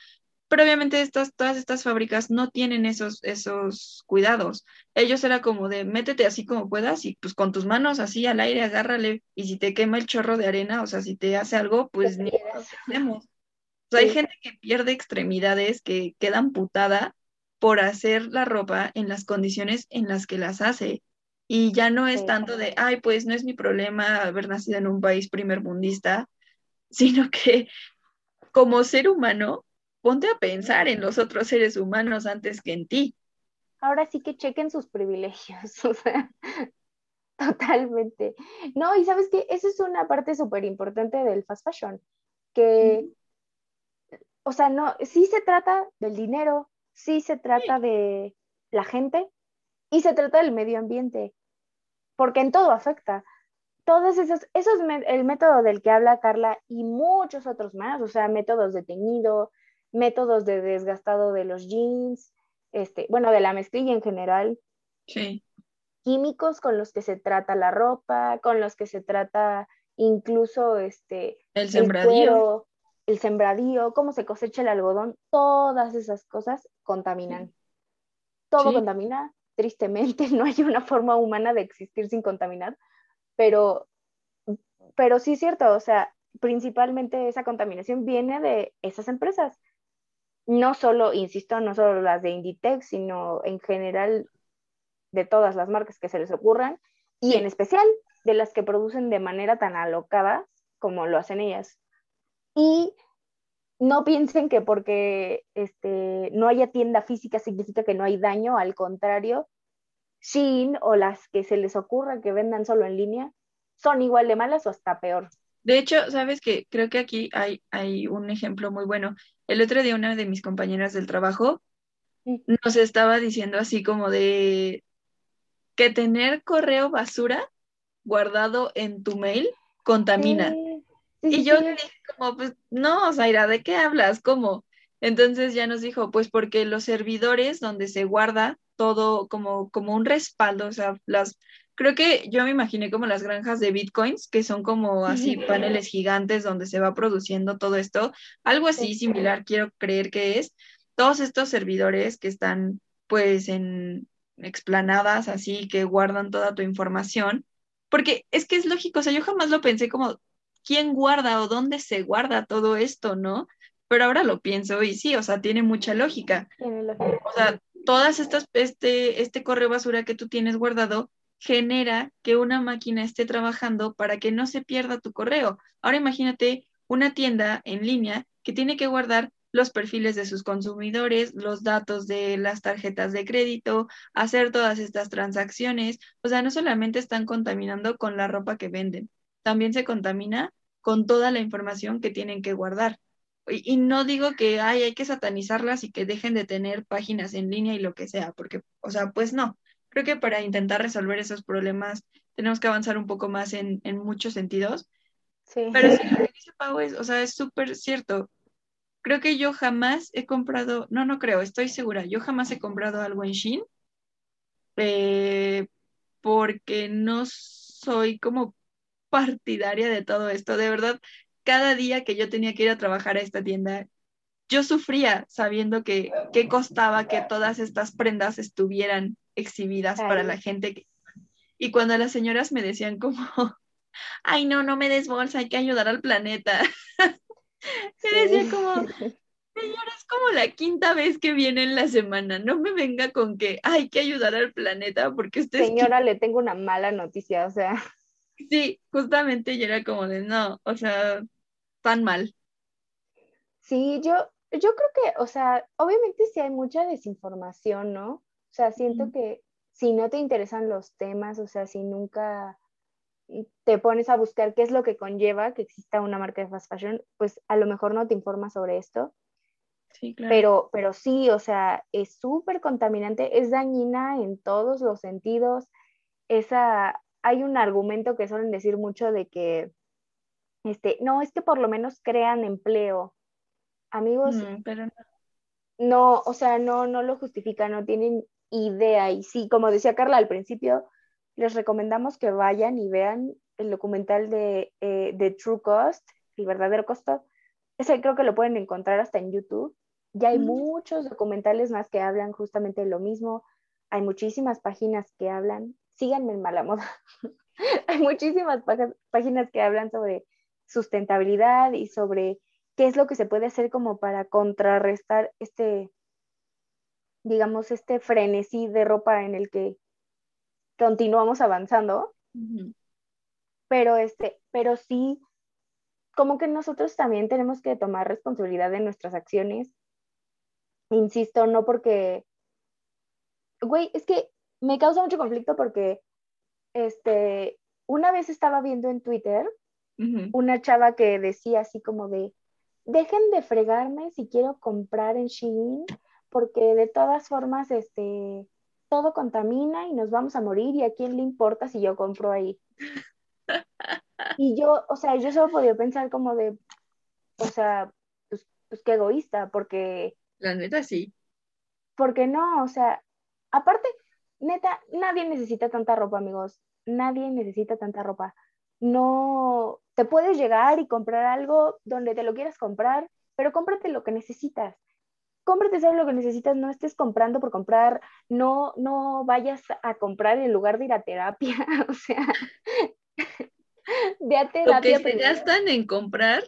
Pero obviamente estas, todas estas fábricas no tienen esos, esos cuidados. Ellos era como de métete así como puedas y pues con tus manos así al aire agárrale y si te quema el chorro de arena, o sea, si te hace algo, pues ni hacemos hay gente que pierde extremidades, que queda amputada por hacer la ropa en las condiciones en las que las hace. Y ya no es tanto de, ay, pues no es mi problema haber nacido en un país primermundista, sino que como ser humano, ponte a pensar en los otros seres humanos antes que en ti. Ahora sí que chequen sus privilegios, o sea, totalmente. No, y sabes que esa es una parte súper importante del fast fashion, que o sea, no, sí se trata del dinero, sí se trata de la gente y se trata del medio ambiente, porque en todo afecta. Todos esos, eso es el método del que habla Carla y muchos otros más, o sea, métodos de teñido, métodos de desgastado de los jeans, este, bueno, de la mezclilla en general. Sí. Químicos con los que se trata la ropa, con los que se trata incluso este el sembradío, el, sembradío, cómo se cosecha el algodón, todas esas cosas contaminan. Todo contamina, tristemente, no hay una forma humana de existir sin contaminar, pero, pero sí es cierto, o sea, principalmente esa contaminación viene de esas empresas. No solo, insisto, no solo las de Inditex, sino en general de todas las marcas que se les ocurran y en especial de las que producen de manera tan alocada como lo hacen ellas. Y no piensen que porque este, no haya tienda física significa que no hay daño, al contrario, Shein o las que se les ocurra que vendan solo en línea son igual de malas o hasta peor. De hecho, sabes que creo que aquí hay, hay un ejemplo muy bueno. El otro día una de mis compañeras del trabajo nos estaba diciendo así como de que tener correo basura guardado en tu mail contamina. y yo le dije como, pues no, Zaira, ¿de qué hablas? ¿Cómo? Entonces ya nos dijo, pues porque los servidores donde se guarda todo como, como un respaldo, o sea, las, creo que yo me imaginé como las granjas de bitcoins, que son como así paneles gigantes donde se va produciendo todo esto, algo así similar quiero creer que es, todos estos servidores que están pues en explanadas así, que guardan toda tu información, porque es que es lógico, o sea, yo jamás lo pensé como, ¿quién guarda o dónde se guarda todo esto, no? Pero ahora lo pienso y sí, o sea, tiene mucha lógica. O sea, todas estas, este, este correo basura que tú tienes guardado genera que una máquina esté trabajando para que no se pierda tu correo. Ahora imagínate una tienda en línea que tiene que guardar los perfiles de sus consumidores, los datos de las tarjetas de crédito, hacer todas estas transacciones. O sea, no solamente están contaminando con la ropa que venden, también se contamina con toda la información que tienen que guardar. Y, no digo que hay que satanizarlas y que dejen de tener páginas en línea y lo que sea, porque, o sea, pues no. Creo que para intentar resolver esos problemas tenemos que avanzar un poco más en, en muchos sentidos. Sí. Pero sí, lo que dice Pau es, o sea, es súper cierto creo que yo jamás he comprado, no, no creo, estoy segura, yo jamás he comprado algo en Shein eh, porque no soy como partidaria de todo esto. De verdad, cada día que yo tenía que ir a trabajar a esta tienda, yo sufría sabiendo que, que costaba que todas estas prendas estuvieran exhibidas para la gente. Y cuando las señoras me decían como, ay, no, no me des bolsa, hay que ayudar al planeta. Se decía como, señora, es como la quinta vez que viene en la semana. No me venga con que hay que ayudar al planeta porque usted. Señora, le tengo una mala noticia, o sea. Sí, justamente yo era como de no, o sea, tan mal. Sí, yo, yo creo que, o sea, obviamente sí hay mucha desinformación, ¿no? O sea, siento que si no te interesan los temas, o sea, si nunca te pones a buscar qué es lo que conlleva que exista una marca de fast fashion, pues a lo mejor no te informas sobre esto. Sí, claro. Pero, pero sí, o sea, es súper contaminante, es dañina en todos los sentidos. Esa, hay un argumento que suelen decir mucho de que, este, no, es que por lo menos crean empleo. Amigos, mm, pero no. no, o sea, no, no lo justifican, no tienen idea. Y sí, como decía Carla al principio, les recomendamos que vayan y vean el documental de, eh, True Cost, el verdadero costo. Ese creo que lo pueden encontrar hasta en YouTube. Ya hay muchos documentales más que hablan justamente de lo mismo. Hay muchísimas páginas que hablan. Síganme en mala moda. hay muchísimas páginas que hablan sobre sustentabilidad y sobre qué es lo que se puede hacer como para contrarrestar este, digamos, este frenesí de ropa en el que continuamos avanzando, pero, este, pero sí, como que nosotros también tenemos que tomar responsabilidad de nuestras acciones. Insisto, no porque, güey, es que me causa mucho conflicto porque, este, una vez estaba viendo en Twitter una chava que decía así como de, dejen de fregarme si quiero comprar en Shein, porque de todas formas, este, todo contamina y nos vamos a morir y a quién le importa si yo compro ahí. Y yo, o sea, yo solo podía pensar como de, o sea, pues, pues qué egoísta, porque... La neta sí. Porque no, o sea, aparte, neta, nadie necesita tanta ropa, amigos. Nadie necesita tanta ropa. No, te puedes llegar y comprar algo donde te lo quieras comprar, pero cómprate lo que necesitas cómprate solo lo que necesitas, no estés comprando por comprar, no, no vayas a comprar en lugar de ir a terapia, o sea, ve a terapia. Lo que se gastan en comprar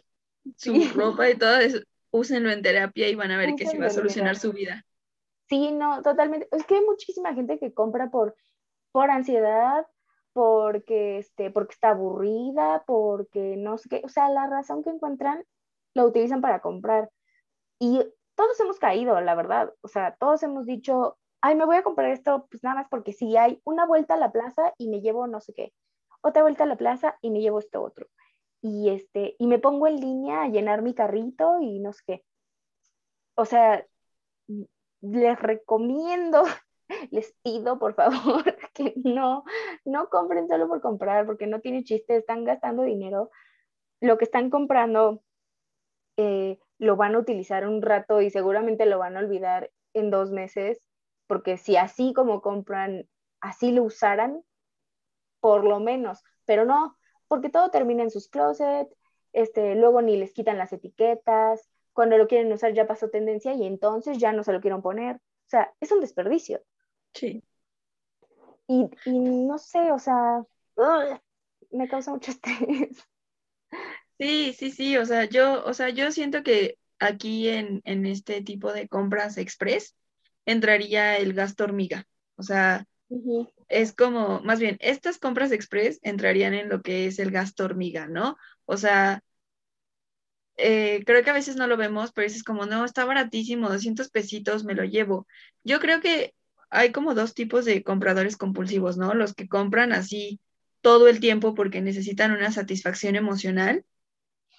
su ropa y todo eso, úsenlo en terapia y van a ver que se va a solucionar su vida. Sí, no, totalmente. Es que hay muchísima gente que compra por, por ansiedad, porque, este, porque está aburrida, porque no sé qué, o sea, la razón que encuentran lo utilizan para comprar. Y todos hemos caído, la verdad. O sea, todos hemos dicho, ay, me voy a comprar esto, pues nada más porque si hay una vuelta a la plaza y me llevo no sé qué, otra vuelta a la plaza y me llevo esto otro. Y, este, y me pongo en línea a llenar mi carrito y no sé qué. O sea, les recomiendo, les pido por favor que no, no compren solo por comprar, porque no tiene chiste, están gastando dinero. Lo que están comprando eh, lo van a utilizar un rato y seguramente lo van a olvidar en dos meses, porque si así como compran, así lo usaran, por lo menos, pero no, porque todo termina en sus closets, este, luego ni les quitan las etiquetas, cuando lo quieren usar ya pasó tendencia y entonces ya no se lo quieren poner. O sea, es un desperdicio. Sí. Y, y no sé, o sea, me causa mucho estrés. Sí, sí, sí, o sea, yo, o sea, yo siento que aquí en, en este tipo de compras express entraría el gasto hormiga. O sea, es como, más bien, estas compras express entrarían en lo que es el gasto hormiga, ¿no? O sea, eh, creo que a veces no lo vemos, pero es como, no, está baratísimo, 200 pesitos, me lo llevo. Yo creo que hay como dos tipos de compradores compulsivos, ¿no? Los que compran así todo el tiempo porque necesitan una satisfacción emocional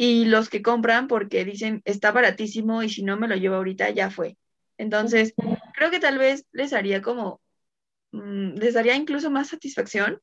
y los que compran porque dicen está baratísimo y si no me lo llevo ahorita ya fue. Entonces, creo que tal vez les haría como, mm, les daría incluso más satisfacción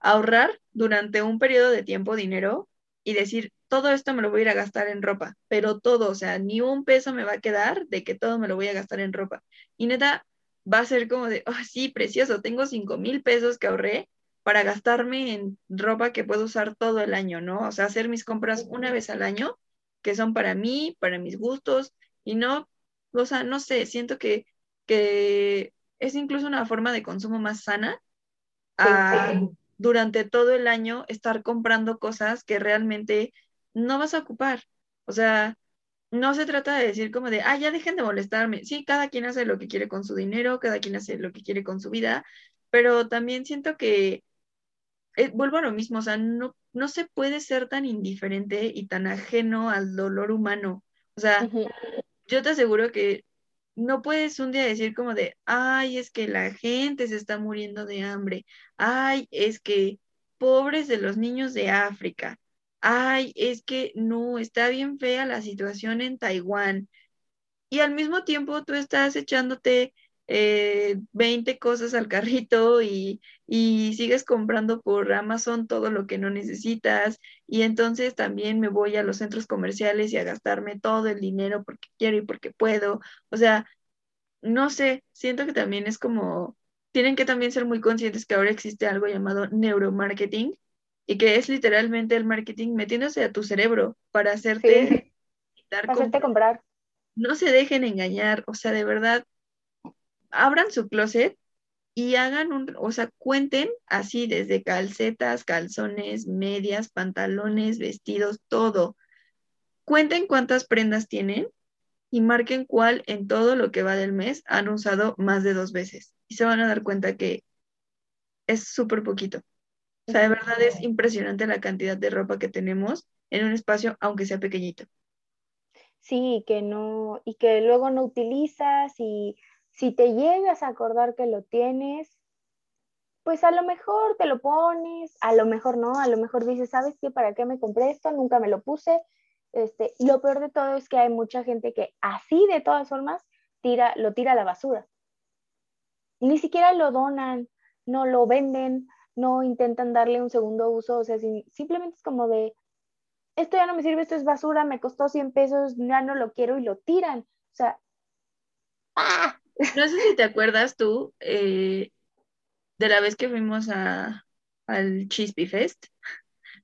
ahorrar durante un periodo de tiempo dinero y decir, todo esto me lo voy a ir a gastar en ropa, pero todo, o sea, ni un peso me va a quedar de que todo me lo voy a gastar en ropa. Y neta, va a ser como de, oh, sí, precioso, tengo cinco mil pesos que ahorré para gastarme en ropa que puedo usar todo el año, ¿no? O sea, hacer mis compras una vez al año, que son para mí, para mis gustos, y no, o sea, no sé, siento que, que es incluso una forma de consumo más sana durante todo el año estar comprando cosas que realmente no vas a ocupar. O sea, no se trata de decir como de, ah, ya dejen de molestarme. Sí, cada quien hace lo que quiere con su dinero, cada quien hace lo que quiere con su vida, pero también siento que eh, vuelvo a lo mismo, o sea, no, no se puede ser tan indiferente y tan ajeno al dolor humano. O sea, yo te aseguro que no puedes un día decir como de, ay, es que la gente se está muriendo de hambre, ay, es que pobres de los niños de África, ay, es que no, está bien fea la situación en Taiwán. Y al mismo tiempo tú estás echándote eh, 20 cosas al carrito y, y, sigues comprando por Amazon todo lo que no necesitas y entonces también me voy a los centros comerciales y a gastarme todo el dinero porque quiero y porque puedo. O sea, no sé, siento que también es como, tienen que también ser muy conscientes que ahora existe algo llamado neuromarketing y que es literalmente el marketing metiéndose a tu cerebro para hacerte, para hacerte comprar. No se dejen engañar, o sea, de verdad, abran su closet y hagan un, o sea, cuenten así desde calcetas, calzones, medias, pantalones, vestidos, todo. Cuenten cuántas prendas tienen y marquen cuál en todo lo que va del mes han usado más de dos veces. Y se van a dar cuenta que es súper poquito. O sea, de verdad es impresionante la cantidad de ropa que tenemos en un espacio, aunque sea pequeñito. Sí, que no, y que luego no utilizas y si te llegas a acordar que lo tienes, pues a lo mejor te lo pones, a lo mejor no, a lo mejor dices, ¿sabes qué? ¿Para qué me compré esto? Nunca me lo puse. Este, lo peor de todo es que hay mucha gente que así de todas formas tira, lo tira a la basura. Ni siquiera lo donan, no lo venden, no intentan darle un segundo uso, o sea, simplemente es como de, esto ya no me sirve, esto es basura, me costó 100 pesos, ya no lo quiero y lo tiran. O sea, ¡ah! No sé si te acuerdas tú eh, de la vez que fuimos a, al Chispy Fest.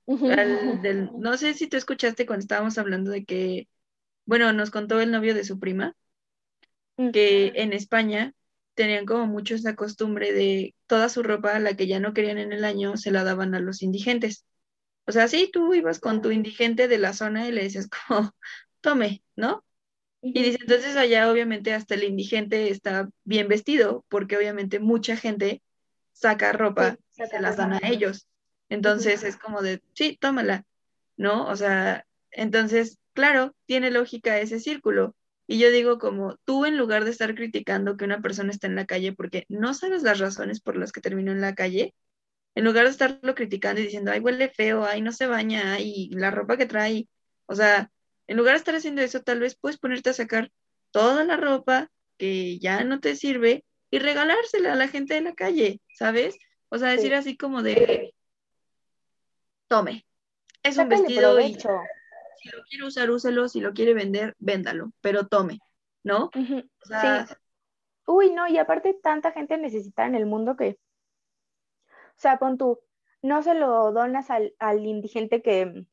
no sé si tú escuchaste cuando estábamos hablando de que, bueno, nos contó el novio de su prima, que en España tenían como mucho esa costumbre de toda su ropa, la que ya no querían en el año, se la daban a los indigentes. O sea, sí, tú ibas con tu indigente de la zona y le decías como, tome, ¿no? Y dice, entonces allá obviamente hasta el indigente está bien vestido, porque obviamente mucha gente saca ropa y se las dan a ellos. Entonces es como de, sí, tómala, ¿no? O sea, entonces, claro, tiene lógica ese círculo. Y yo digo como tú en lugar de estar criticando que una persona está en la calle porque no sabes las razones por las que terminó en la calle, en lugar de estarlo criticando y diciendo, ay, huele feo, ay, no se baña, ay, la ropa que trae, o sea, en lugar de estar haciendo eso, tal vez puedes ponerte a sacar toda la ropa que ya no te sirve y regalársela a la gente de la calle, ¿sabes? O sea, decir así como de, tome, es un vestido y si lo quiere usar, úselo, si lo quiere vender, véndalo, pero tome, ¿no? sí. Uy, no, y aparte tanta gente necesita en el mundo que, o sea, pon tú, no se lo donas al, al indigente que,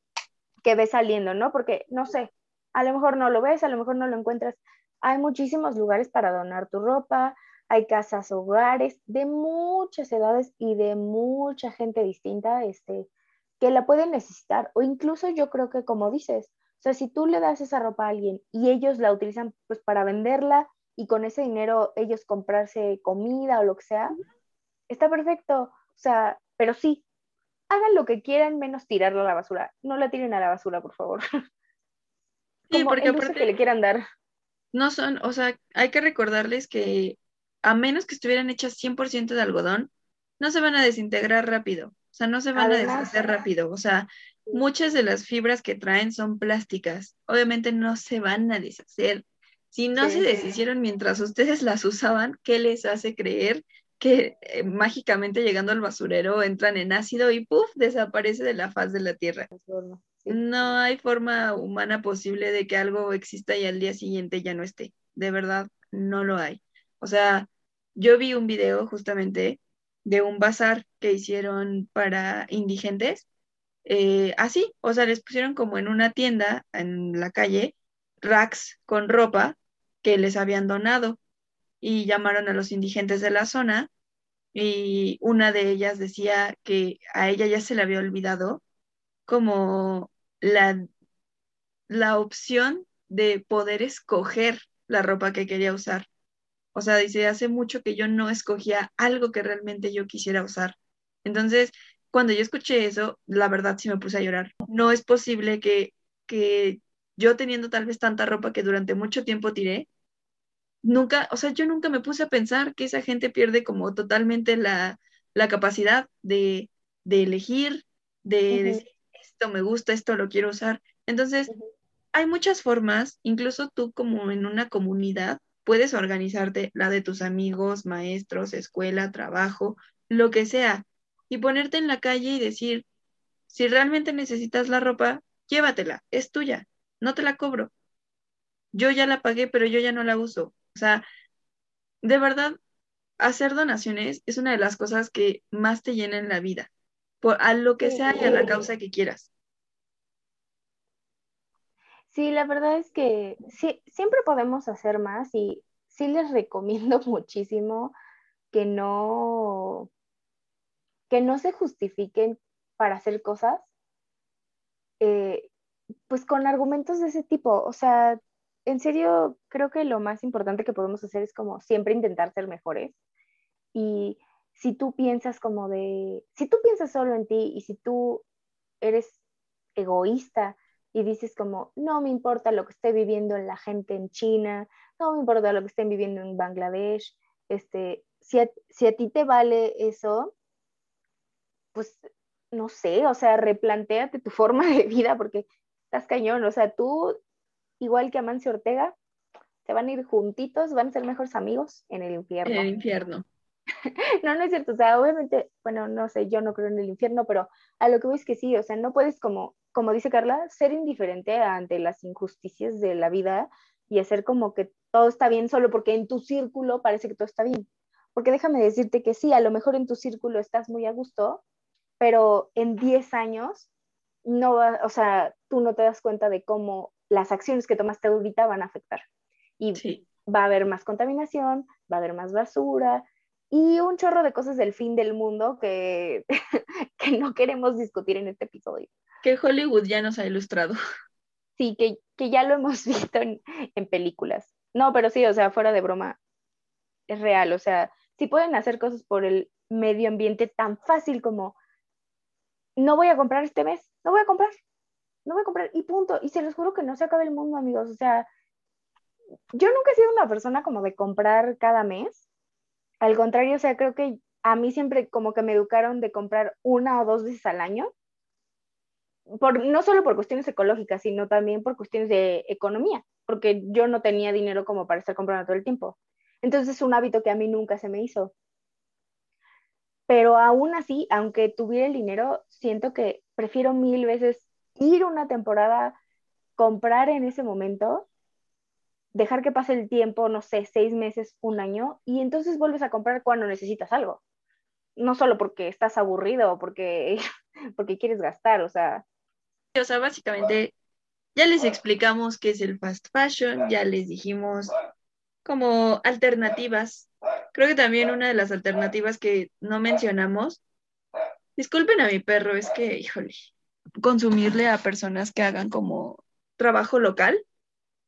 que ves saliendo, ¿no? Porque, no sé, a lo mejor no lo ves, a lo mejor no lo encuentras. Hay muchísimos lugares para donar tu ropa, hay casas, hogares de muchas edades y de mucha gente distinta, este, que la pueden necesitar. O incluso yo creo que como dices, o sea, si tú le das esa ropa a alguien y ellos la utilizan pues para venderla y con ese dinero ellos comprarse comida o lo que sea, está perfecto. O sea, pero sí, hagan lo que quieran menos tirarla a la basura. No la tiren a la basura, por favor. Sí, porque aparte que le quieran dar. No son, o sea, hay que recordarles que a menos que estuvieran hechas 100% de algodón, no se van a desintegrar rápido. O sea, no se van a deshacer rápido. O sea, muchas de las fibras que traen son plásticas. Obviamente no se van a deshacer. Si no se deshicieron mientras ustedes las usaban, ¿qué les hace creer que eh, mágicamente llegando al basurero entran en ácido y ¡puf! desaparece de la faz de la Tierra? No hay forma humana posible de que algo exista y al día siguiente ya no esté. De verdad, no lo hay. O sea, yo vi un video justamente de un bazar que hicieron para indigentes. Eh, así, o sea, les pusieron como en una tienda en la calle racks con ropa que les habían donado y llamaron a los indigentes de la zona y una de ellas decía que a ella ya se le había olvidado como la, la opción de poder escoger la ropa que quería usar. O sea, dice, hace mucho que yo no escogía algo que realmente yo quisiera usar. Entonces, cuando yo escuché eso, la verdad sí me puse a llorar. No es posible que, que yo teniendo tal vez tanta ropa que durante mucho tiempo tiré, nunca, o sea, yo nunca me puse a pensar que esa gente pierde como totalmente la, capacidad de, elegir, de decir, esto me gusta, esto lo quiero usar. Entonces, hay muchas formas, incluso tú como en una comunidad, puedes organizarte, la de tus amigos, maestros, escuela, trabajo, lo que sea, y ponerte en la calle y decir, si realmente necesitas la ropa, llévatela, es tuya, no te la cobro. Yo ya la pagué, pero yo ya no la uso. O sea, de verdad, hacer donaciones es una de las cosas que más te llena en la vida, por, a lo que sea y a la causa que quieras. Sí, la verdad es que sí, siempre podemos hacer más y sí les recomiendo muchísimo que no, que no se justifiquen para hacer cosas, eh, pues con argumentos de ese tipo. O sea, en serio, creo que lo más importante que podemos hacer es como siempre intentar ser mejores. Y si tú piensas como de, si tú piensas solo en ti y si tú eres egoísta y dices como, no me importa lo que esté viviendo la gente en China, no me importa lo que estén viviendo en Bangladesh, este, si a, si a ti te vale eso, pues no sé, o sea, replantéate tu forma de vida porque estás cañón, o sea, tú igual que Amancio Ortega, se van a ir juntitos, van a ser mejores amigos en el infierno. En el infierno. no, no es cierto, o sea, obviamente, bueno, no sé, yo no creo en el infierno, pero a lo que voy es que sí, o sea, no puedes como, como dice Carla, ser indiferente ante las injusticias de la vida y hacer como que todo está bien solo porque en tu círculo parece que todo está bien. Porque déjame decirte que sí, a lo mejor en tu círculo estás muy a gusto, pero en 10 años no va, o sea, tú no te das cuenta de cómo las acciones que tomaste ahorita van a afectar. Y va a haber más contaminación, va a haber más basura y un chorro de cosas del fin del mundo que, que no queremos discutir en este episodio. Que Hollywood ya nos ha ilustrado. Sí, que, que ya lo hemos visto en, en películas. No, pero sí, o sea, fuera de broma, es real. O sea, si pueden hacer cosas por el medio ambiente tan fácil como no voy a comprar este mes, no voy a comprar, no voy a comprar y punto. Y se los juro que no se acaba el mundo, amigos. O sea, yo nunca he sido una persona como de comprar cada mes. Al contrario, o sea, creo que a mí siempre como que me educaron de comprar una o dos veces al año. Por, no solo por cuestiones ecológicas, sino también por cuestiones de economía, porque yo no tenía dinero como para estar comprando todo el tiempo. Entonces es un hábito que a mí nunca se me hizo. Pero aún así, aunque tuviera el dinero, siento que prefiero mil veces ir una temporada, comprar en ese momento, dejar que pase el tiempo, no sé, seis meses, un año, y entonces vuelves a comprar cuando necesitas algo. No solo porque estás aburrido o porque, porque quieres gastar, o sea. O sea, básicamente ya les explicamos qué es el fast fashion, ya les dijimos como alternativas. Creo que también una de las alternativas que no mencionamos, disculpen a mi perro, es que, híjole, consumirle a personas que hagan como trabajo local,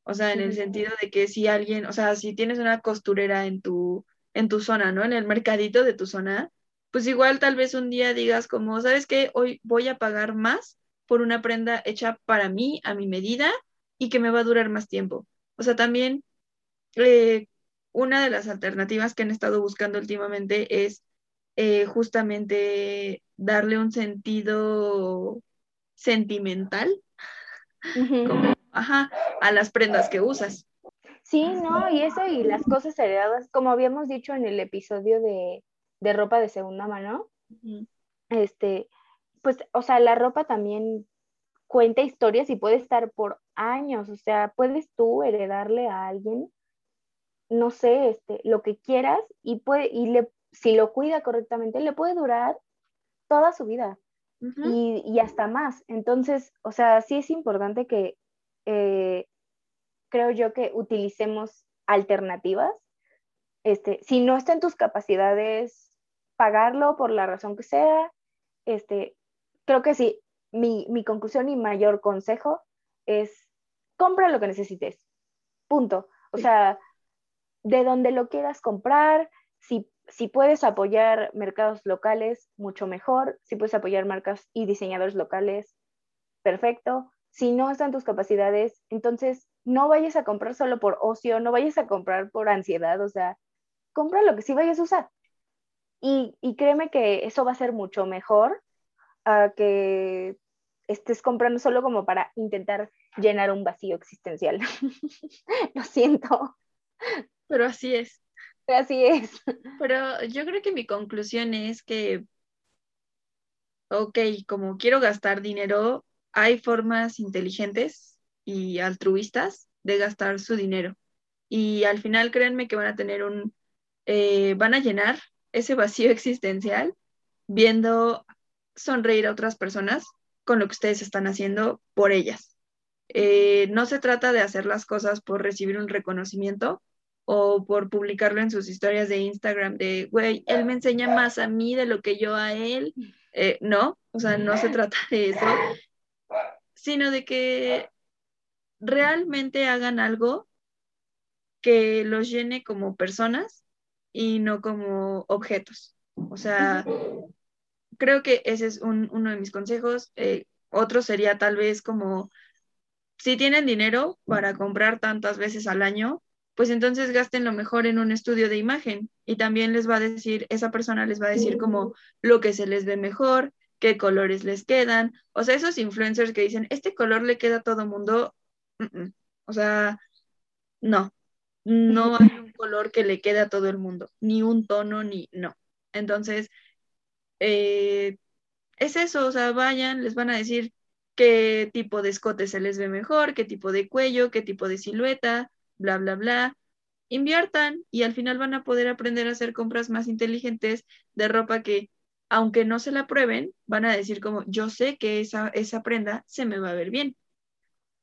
o sea, en el sentido de que si alguien, o sea, si tienes una costurera en tu, en tu zona, ¿no? En el mercadito de tu zona, pues igual tal vez un día digas como, ¿sabes qué? Hoy voy a pagar más por una prenda hecha para mí, a mi medida, y que me va a durar más tiempo. O sea, también eh, una de las alternativas que han estado buscando últimamente es eh, justamente darle un sentido sentimental a las prendas que usas. Sí, no, y eso y las cosas heredadas, como habíamos dicho en el episodio de, de ropa de segunda mano, este, pues, o sea, la ropa también cuenta historias y puede estar por años, o sea, puedes tú heredarle a alguien no sé, este, lo que quieras y, puede, y le, si lo cuida correctamente, le puede durar toda su vida y, hasta más. Entonces, o sea, sí es importante que eh, creo yo que utilicemos alternativas. Este, si no está en tus capacidades pagarlo por la razón que sea, este, creo que sí, mi, mi conclusión y mayor consejo es compra lo que necesites. Punto. O sea, de donde lo quieras comprar, si, si puedes apoyar mercados locales, mucho mejor, si puedes apoyar marcas y diseñadores locales, perfecto. Si no están tus capacidades, entonces no vayas a comprar solo por ocio, no vayas a comprar por ansiedad, o sea, compra lo que sí vayas a usar. Y, y créeme que eso va a ser mucho mejor a que estés comprando solo como para intentar llenar un vacío existencial. Lo siento. Pero así es. Así es. Pero yo creo que mi conclusión es que, ok, como quiero gastar dinero, hay formas inteligentes y altruistas de gastar su dinero. Y al final créanme que van a tener un, eh, van a llenar ese vacío existencial viendo sonreír a otras personas con lo que ustedes están haciendo por ellas. Eh, no se trata de hacer las cosas por recibir un reconocimiento, o por publicarlo en sus historias de Instagram de, güey, él me enseña más a mí de lo que yo a él. Eh, no, o sea, no se trata de eso, sino de que realmente hagan algo que los llene como personas y no como objetos. O sea, creo que ese es uno de mis consejos. Eh, otro sería tal vez como, si tienen dinero para comprar tantas veces al año, pues entonces gasten lo mejor en un estudio de imagen y también les va a decir, esa persona les va a decir como lo que se les ve mejor, qué colores les quedan, o sea, esos influencers que dicen, este color le queda a todo mundo, o sea, no, no hay un color que le quede a todo el mundo, ni un tono, ni no. Entonces, eh, es eso, o sea, vayan, les van a decir qué tipo de escote se les ve mejor, qué tipo de cuello, qué tipo de silueta, bla, bla, bla. Inviertan y al final van a poder aprender a hacer compras más inteligentes de ropa que, aunque no se la prueben, van a decir como, yo sé que esa, esa prenda se me va a ver bien.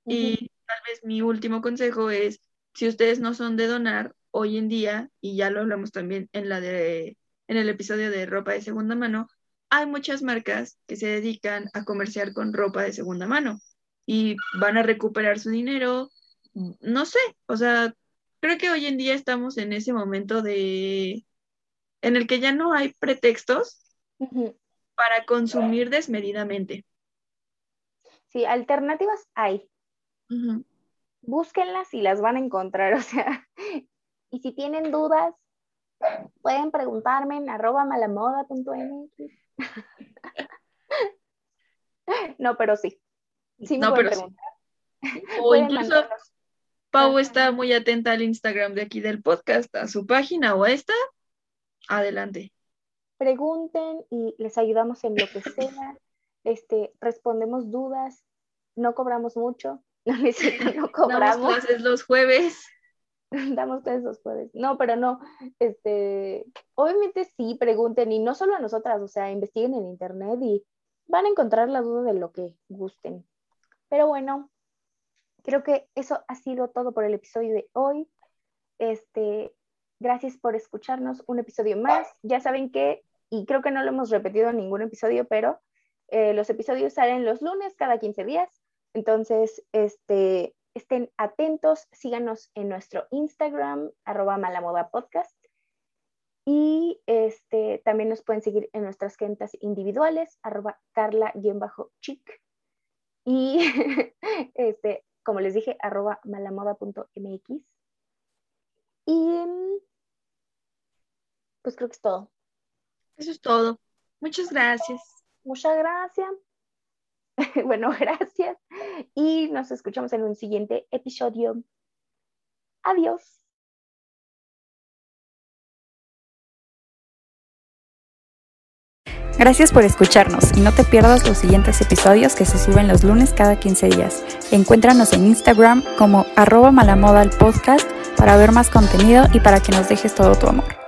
Y tal vez mi último consejo es, si ustedes no son de donar hoy en día, y ya lo hablamos también en la de en el episodio de ropa de segunda mano, hay muchas marcas que se dedican a comerciar con ropa de segunda mano y van a recuperar su dinero, no sé, o sea, creo que hoy en día estamos en ese momento de en el que ya no hay pretextos para consumir desmedidamente. Sí, alternativas hay. Búsquenlas y las van a encontrar, o sea, y si tienen dudas, pueden preguntarme en arroba malamoda.mx. no, pero sí. Sí me no, pero O incluso Pau está muy atenta al Instagram de aquí del podcast, a su página o a esta. Adelante. Pregunten y les ayudamos en lo que sea. Este, respondemos dudas, no cobramos mucho. No, no cobramos. Damos clases los jueves. Damos clases los jueves. No, pero no. Este, obviamente sí, pregunten y no solo a nosotras, o sea, investiguen en internet y van a encontrar la duda de lo que gusten. Pero bueno, creo que eso ha sido todo por el episodio de hoy. Este, gracias por escucharnos un episodio más. Ya saben que, y creo que no lo hemos repetido en ningún episodio, pero eh, los episodios salen los lunes cada 15 días. Entonces, este, estén atentos, síganos en nuestro Instagram, arroba malamodapodcast. Y este, también nos pueden seguir en nuestras cuentas individuales, arroba carla-chic. Y este, como les dije, arroba malamoda.mx. Y pues creo que es todo. Eso es todo. Muchas gracias. Muchas gracias. bueno, gracias. Y nos escuchamos en un siguiente episodio. Adiós. Gracias por escucharnos y no te pierdas los siguientes episodios que se suben los lunes cada 15 días. Encuéntranos en Instagram como arroba malamoda podcast para ver más contenido y para que nos dejes todo tu amor.